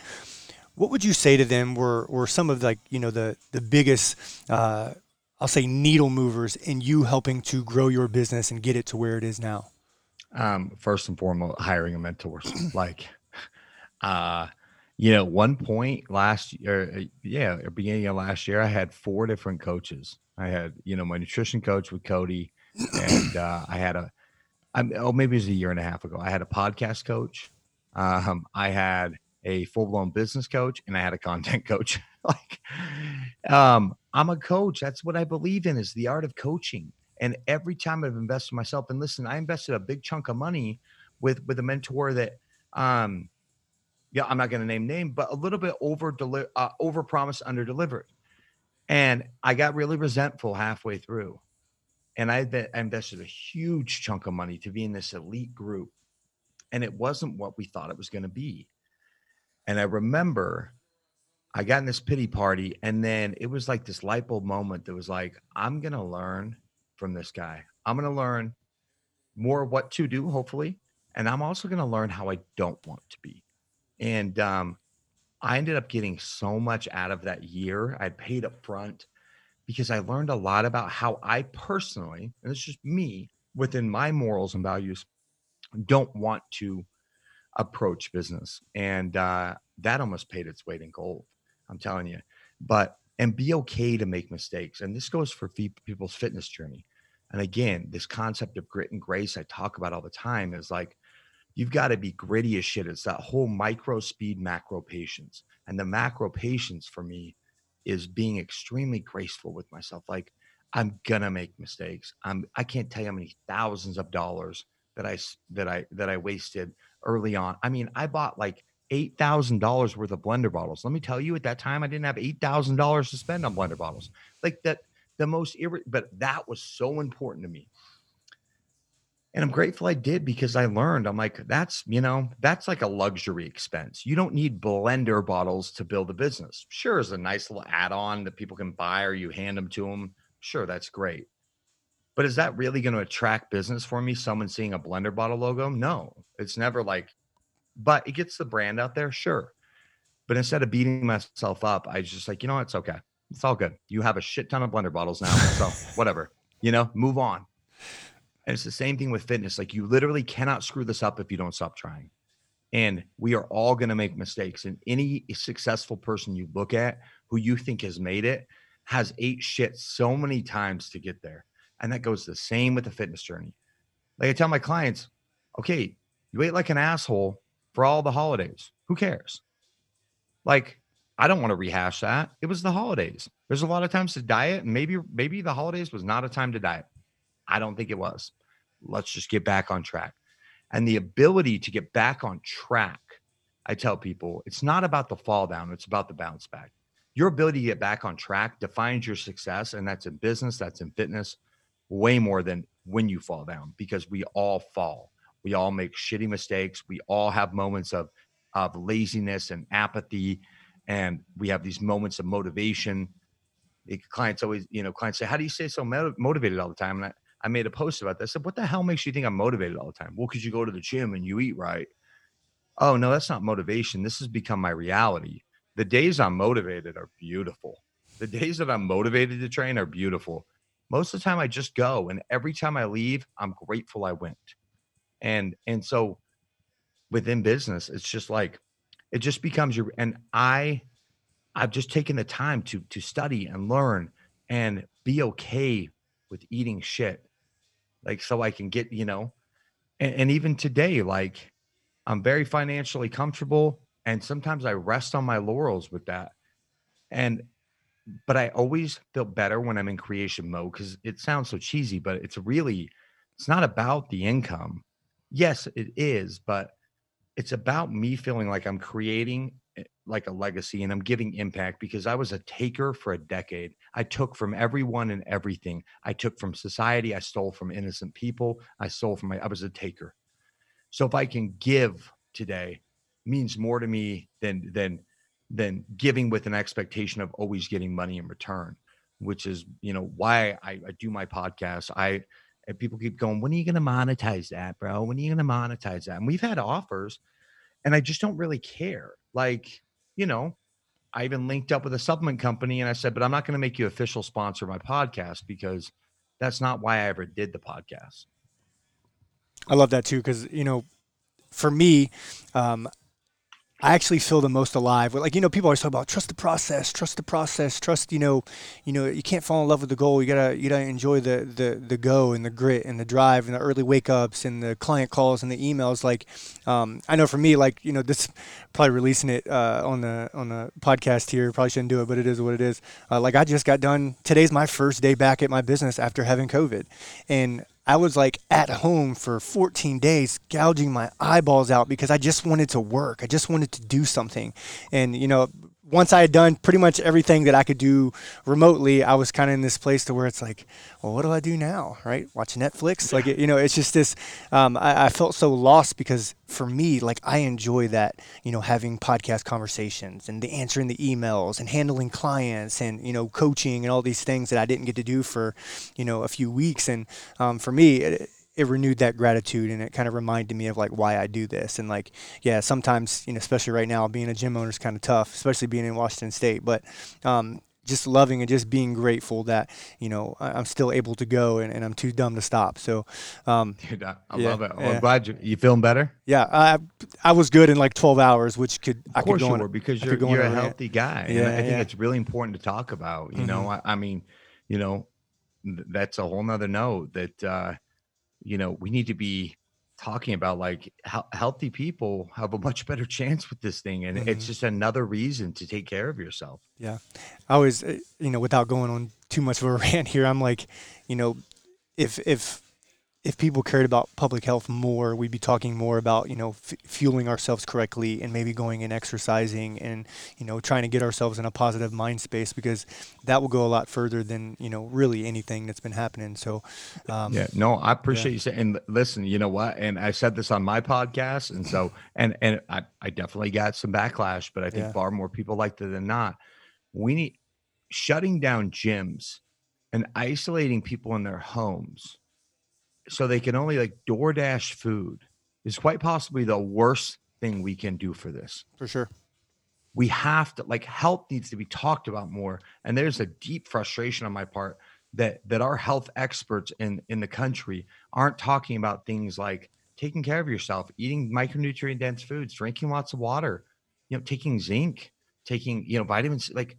S1: what would you say to them were, were some of like you know the the biggest uh, I'll say needle movers in you helping to grow your business and get it to where it is now?
S2: Um, first and foremost, hiring a mentor. like, uh, you know, one point last year, yeah, beginning of last year, I had four different coaches. I had, you know, my nutrition coach with Cody, and uh, I had a, I'm, oh, maybe it was a year and a half ago. I had a podcast coach. Um, I had a full blown business coach and I had a content coach. like, um, I'm a coach. That's what I believe in is the art of coaching. And every time I've invested myself, and listen, I invested a big chunk of money with with a mentor that, um, yeah, I'm not going to name name, but a little bit over deliver, uh, over promise, under delivered. And I got really resentful halfway through. And I, invested a huge chunk of money to be in this elite group. And it wasn't what we thought it was going to be. And I remember I got in this pity party, and then it was like this light bulb moment that was like, I'm going to learn from this guy. I'm going to learn more what to do, hopefully. And I'm also going to learn how I don't want to be. And um, I ended up getting so much out of that year. I paid up front because I learned a lot about how I personally, and it's just me within my morals and values, don't want to approach business. And uh, that almost paid its weight in gold. I'm telling you. But, and be okay to make mistakes. And this goes for people's fitness journey. And again, this concept of grit and grace I talk about all the time is like, you've got to be gritty as shit. It's that whole micro speed, macro patience. And the macro patience for me is being extremely graceful with myself. Like, I'm gonna make mistakes. I'm I can't tell you how many thousands of dollars that I that I that I wasted early on. I mean, I bought like eight thousand dollars worth of blender bottles. Let me tell you, at that time, I didn't have eight thousand dollars to spend on blender bottles. Like that, the most irri- but that was so important to me. And I'm grateful I did because I learned. I'm like, that's you know, that's like a luxury expense. You don't need blender bottles to build a business. Sure, is a nice little add-on that people can buy or you hand them to them. Sure, that's great. But is that really going to attract business for me? Someone seeing a blender bottle logo? No, it's never like, but it gets the brand out there, sure. But instead of beating myself up, I just like, you know, it's okay. It's all good. You have a shit ton of blender bottles now. So whatever, you know, move on. And it's the same thing with fitness. Like you literally cannot screw this up if you don't stop trying. And we are all going to make mistakes. And any successful person you look at who you think has made it has ate shit so many times to get there. And that goes the same with the fitness journey. Like I tell my clients, okay, you ate like an asshole for all the holidays. Who cares? Like, I don't want to rehash that. It was the holidays. There's a lot of times to diet, and maybe maybe the holidays was not a time to diet. I don't think it was. Let's just get back on track. And the ability to get back on track, I tell people, it's not about the fall down, it's about the bounce back. Your ability to get back on track defines your success, and that's in business, that's in fitness, way more than when you fall down because we all fall. We all make shitty mistakes. We all have moments of of laziness and apathy, and we have these moments of motivation. The clients always, you know, clients say, "How do you stay so motivated all the time?" And I, I made a post about this. I said, "What the hell makes you think I'm motivated all the time?" Well, because you go to the gym and you eat right. Oh no, that's not motivation. This has become my reality. The days I'm motivated are beautiful. The days that I'm motivated to train are beautiful most of the time I just go and every time I leave, I'm grateful I went. And and so within business, it's just like it just becomes your and I I've just taken the time to to study and learn and be okay with eating shit. Like so I can get, you know, and, and even today, like I'm very financially comfortable and sometimes I rest on my laurels with that. And but I always feel better when I'm in creation mode because it sounds so cheesy, but it's really it's not about the income. yes, it is, but it's about me feeling like I'm creating Eh, like a legacy and I'm giving impact because I was a taker for a decade. I took from everyone and everything. I took from society. I stole from innocent people. I stole from my, I was a taker. So if I can give today means more to me than, than, than giving with an expectation of always getting money in return, which is, you know, why I, I do my podcast. I, and people keep going, when are you going to monetize that, bro? When are you going to monetize that? And we've had offers and I just don't really care. Like, you know, I even linked up with a supplement company and I said, but I'm not going to make you official sponsor of my podcast because that's not why I ever did the podcast.
S1: I love that too. Cause you know, for me, um, I actually feel the most alive. Like you know, people always talk about trust the process, trust the process, trust. You know, you know, you can't fall in love with the goal. You gotta you gotta enjoy the the the go and the grit and the drive and the early wake ups and the client calls and the emails. Like, um, I know for me, like you know, this probably releasing it uh, on the on the podcast here. Probably shouldn't do it, but it is what it is. Uh, like I just got done. Today's my first day back at my business after having COVID, and I was like at home for 14 days, gouging my eyeballs out because I just wanted to work. I just wanted to do something. And, you know, once I had done pretty much everything that I could do remotely, I was kind of in this place to where it's like, well, what do I do now? Right? Watch Netflix. Like, you know, it's just this, um, I, I, felt so lost because for me, like I enjoy that, you know, having podcast conversations and the answering the emails and handling clients and, you know, coaching and all these things that I didn't get to do for, you know, a few weeks. And um, for me, it, it renewed that gratitude and it kind of reminded me of like why I do this. And like, yeah, sometimes, you know, especially right now, being a gym owner is kind of tough, especially being in Washington State. But um, just loving and just being grateful that you know I'm still able to go and, and I'm too dumb to stop. So, um,
S2: Dude, I, I yeah, love it. Well, I'm glad you you feeling better.
S1: Yeah, I I was good in like 12 hours, which could
S2: of I
S1: course
S2: could go you were because you're, you're a healthy guy. Yeah, and I think yeah. it's really important to talk about. You mm-hmm. know, I, I, mean, you know, that's a whole nother note that. uh you know, we need to be talking about like he- healthy people have a much better chance with this thing and mm-hmm. it's just another reason to take care of yourself
S1: yeah i always eh, you know without going on too much of a rant here i'm like you know if if if people cared about public health more, we'd be talking more about you know f- fueling ourselves correctly and maybe going and exercising and you know trying to get ourselves in a positive mind space because that will go a lot further than you know really anything that's been happening. So
S2: um, yeah, no, I appreciate yeah. you saying. And listen, you know what? And I said this on my podcast, and so and and I, I definitely got some backlash, but I think yeah. far more people liked it than not. We need shutting down gyms and isolating people in their homes so they can only like DoorDash food is quite possibly the worst thing we can do for this.
S1: For sure.
S2: We have to like health needs to be talked about more. And there's a deep frustration on my part that that our health experts in in the country aren't talking about things like taking care of yourself, eating micronutrient dense foods, drinking lots of water, you know, taking zinc, taking, you know, vitamins like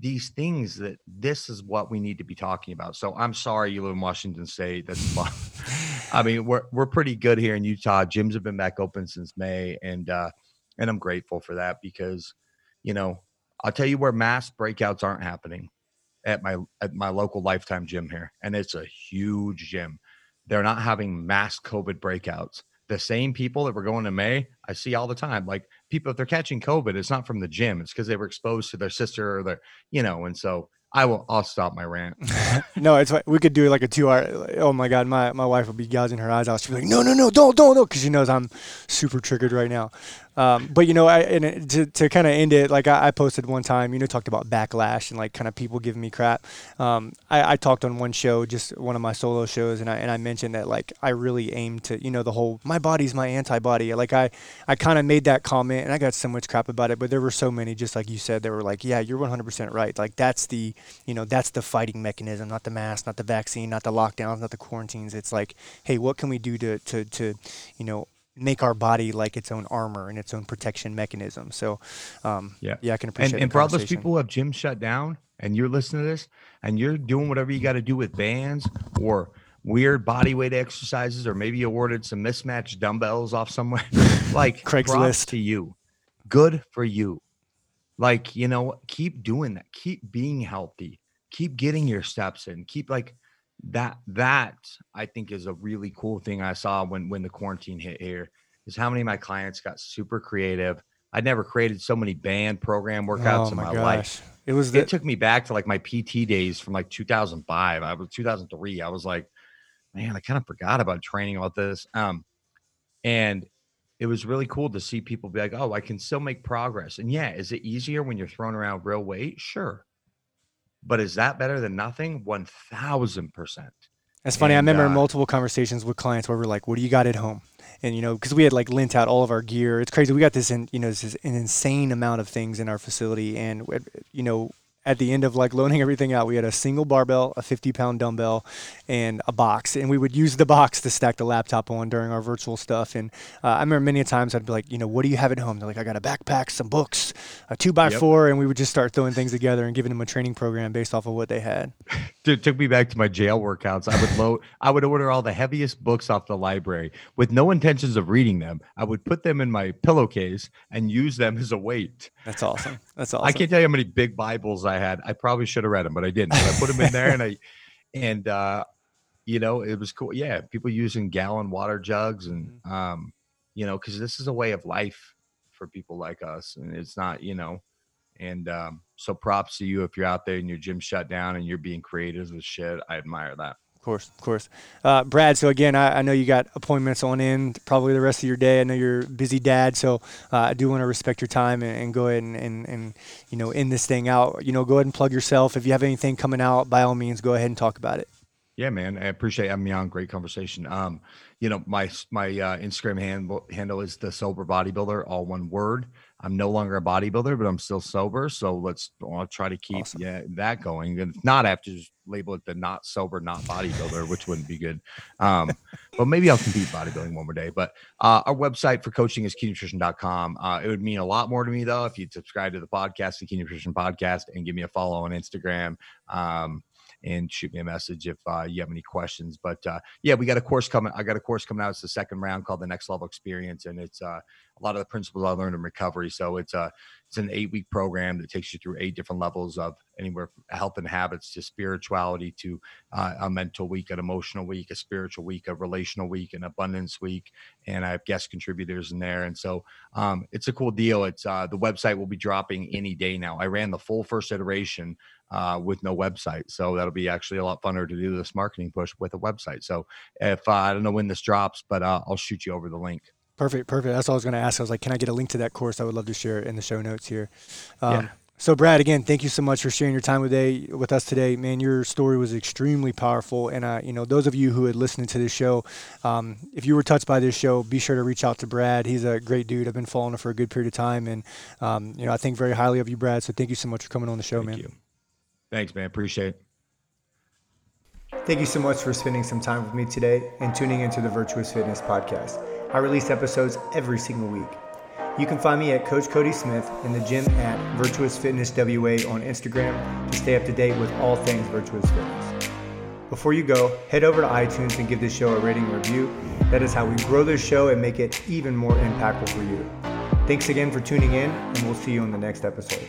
S2: these things that this is what we need to be talking about. So I'm sorry you live in Washington State. That's I mean, we're we're pretty good here in Utah. Gyms have been back open since May, and uh, and I'm grateful for that because, you know, I'll tell you where mass breakouts aren't happening at my at my local Lifetime gym here, and it's a huge gym. They're not having mass COVID breakouts. The same people that were going to May, I see all the time. Like people, if they're catching COVID, it's not from the gym; it's because they were exposed to their sister or their, you know. And so I will. I'll stop my rant.
S1: no, it's like we could do like a two hour. Oh my god, my, my wife would be gouging her eyes out. She'd be like, no, no, no, don't, don't, don't, because she knows I'm super triggered right now. Um, but you know, I and to to kind of end it, like I, I, posted one time, you know, talked about backlash and like kind of people giving me crap. Um, I, I, talked on one show, just one of my solo shows, and I and I mentioned that like I really aim to, you know, the whole my body's my antibody. Like I I kind of made that comment, and I got so much crap about it. But there were so many, just like you said, that were like, yeah, you're 100% right. Like that's the you know that's the fighting mechanism, not the mask, not the vaccine, not the lockdowns, not the quarantines. It's like, hey, what can we do to to to you know make our body like its own armor and its own protection mechanism. So, um, yeah, yeah, I can appreciate.
S2: And, and for all those people who have gyms shut down, and you're listening to this, and you're doing whatever you got to do with bands or weird body weight exercises, or maybe you ordered some mismatched dumbbells off somewhere, like Craigslist to you. Good for you. Like you know, keep doing that. Keep being healthy. Keep getting your steps in. Keep like that that I think is a really cool thing I saw when when the quarantine hit here is how many of my clients got super creative. I'd never created so many band program workouts oh in my, my life. It was the- it took me back to like my PT days from like 2005. I was 2003. I was like, man, I kind of forgot about training about this. Um, and it was really cool to see people be like, oh, I can still make progress. And yeah, is it easier when you're throwing around real weight? Sure. But is that better than nothing? 1000%.
S1: That's funny. And, I remember uh, multiple conversations with clients where we're like, what do you got at home? And, you know, because we had like lint out all of our gear. It's crazy. We got this, in, you know, this is an insane amount of things in our facility. And, you know, at the end of like loading everything out, we had a single barbell, a 50 pound dumbbell, and a box. And we would use the box to stack the laptop on during our virtual stuff. And uh, I remember many times I'd be like, you know, what do you have at home? They're like, I got a backpack, some books, a two by yep. four. And we would just start throwing things together and giving them a training program based off of what they had.
S2: It took me back to my jail workouts. I would load, I would order all the heaviest books off the library with no intentions of reading them. I would put them in my pillowcase and use them as a weight.
S1: That's awesome. That's awesome.
S2: I can't tell you how many big Bibles I had. I probably should have read them, but I didn't. But I put them in there and I, and, uh, you know, it was cool. Yeah. People using gallon water jugs and, mm-hmm. um, you know, cause this is a way of life for people like us. And it's not, you know, and, um, so props to you if you're out there and your gym shut down and you're being creative with shit. I admire that.
S1: Of course, of course. Uh, Brad, so again, I, I, know you got appointments on end probably the rest of your day. I know you're busy dad, so uh, I do want to respect your time and, and go ahead and, and, and, you know, end this thing out. You know, go ahead and plug yourself. If you have anything coming out, by all means, go ahead and talk about it.
S2: Yeah, man. I appreciate having me on. Great conversation. Um, you know, my my uh, Instagram handle handle is the sober bodybuilder, all one word. I'm no longer a bodybuilder, but I'm still sober. So let's I'll try to keep awesome. yeah that going. And if not, I have to just label it the not sober, not bodybuilder, which wouldn't be good. Um, but maybe I'll compete bodybuilding one more day. But uh, our website for coaching is keynutrition.com. Uh, it would mean a lot more to me though if you'd subscribe to the podcast, the Key Nutrition Podcast, and give me a follow on Instagram. Um, and shoot me a message if uh, you have any questions. But uh, yeah, we got a course coming. I got a course coming out. It's the second round called the Next Level Experience, and it's uh, a lot of the principles I learned in recovery. So it's a it's an eight week program that takes you through eight different levels of anywhere from health and habits to spirituality to uh, a mental week, an emotional week, a spiritual week, a relational week, an abundance week, and I have guest contributors in there. And so um, it's a cool deal. It's uh, the website will be dropping any day now. I ran the full first iteration uh, with no website. So that'll be actually a lot funner to do this marketing push with a website. So if uh, I don't know when this drops, but uh, I'll shoot you over the link.
S1: Perfect, perfect. That's all I was going to ask. I was like, can I get a link to that course? I would love to share it in the show notes here. Um, yeah. So, Brad, again, thank you so much for sharing your time today with us today. Man, your story was extremely powerful, and uh, you know, those of you who had listened to this show, um, if you were touched by this show, be sure to reach out to Brad. He's a great dude. I've been following him for a good period of time, and um, you know, I think very highly of you, Brad. So, thank you so much for coming on the show,
S2: thank
S1: man.
S2: You. Thanks, man. Appreciate it.
S1: Thank you so much for spending some time with me today and tuning into the Virtuous Fitness Podcast. I release episodes every single week. You can find me at Coach Cody Smith in the gym at Virtuous Fitness WA on Instagram to stay up to date with all things Virtuous Fitness. Before you go, head over to iTunes and give this show a rating review. That is how we grow this show and make it even more impactful for you. Thanks again for tuning in, and we'll see you on the next episode.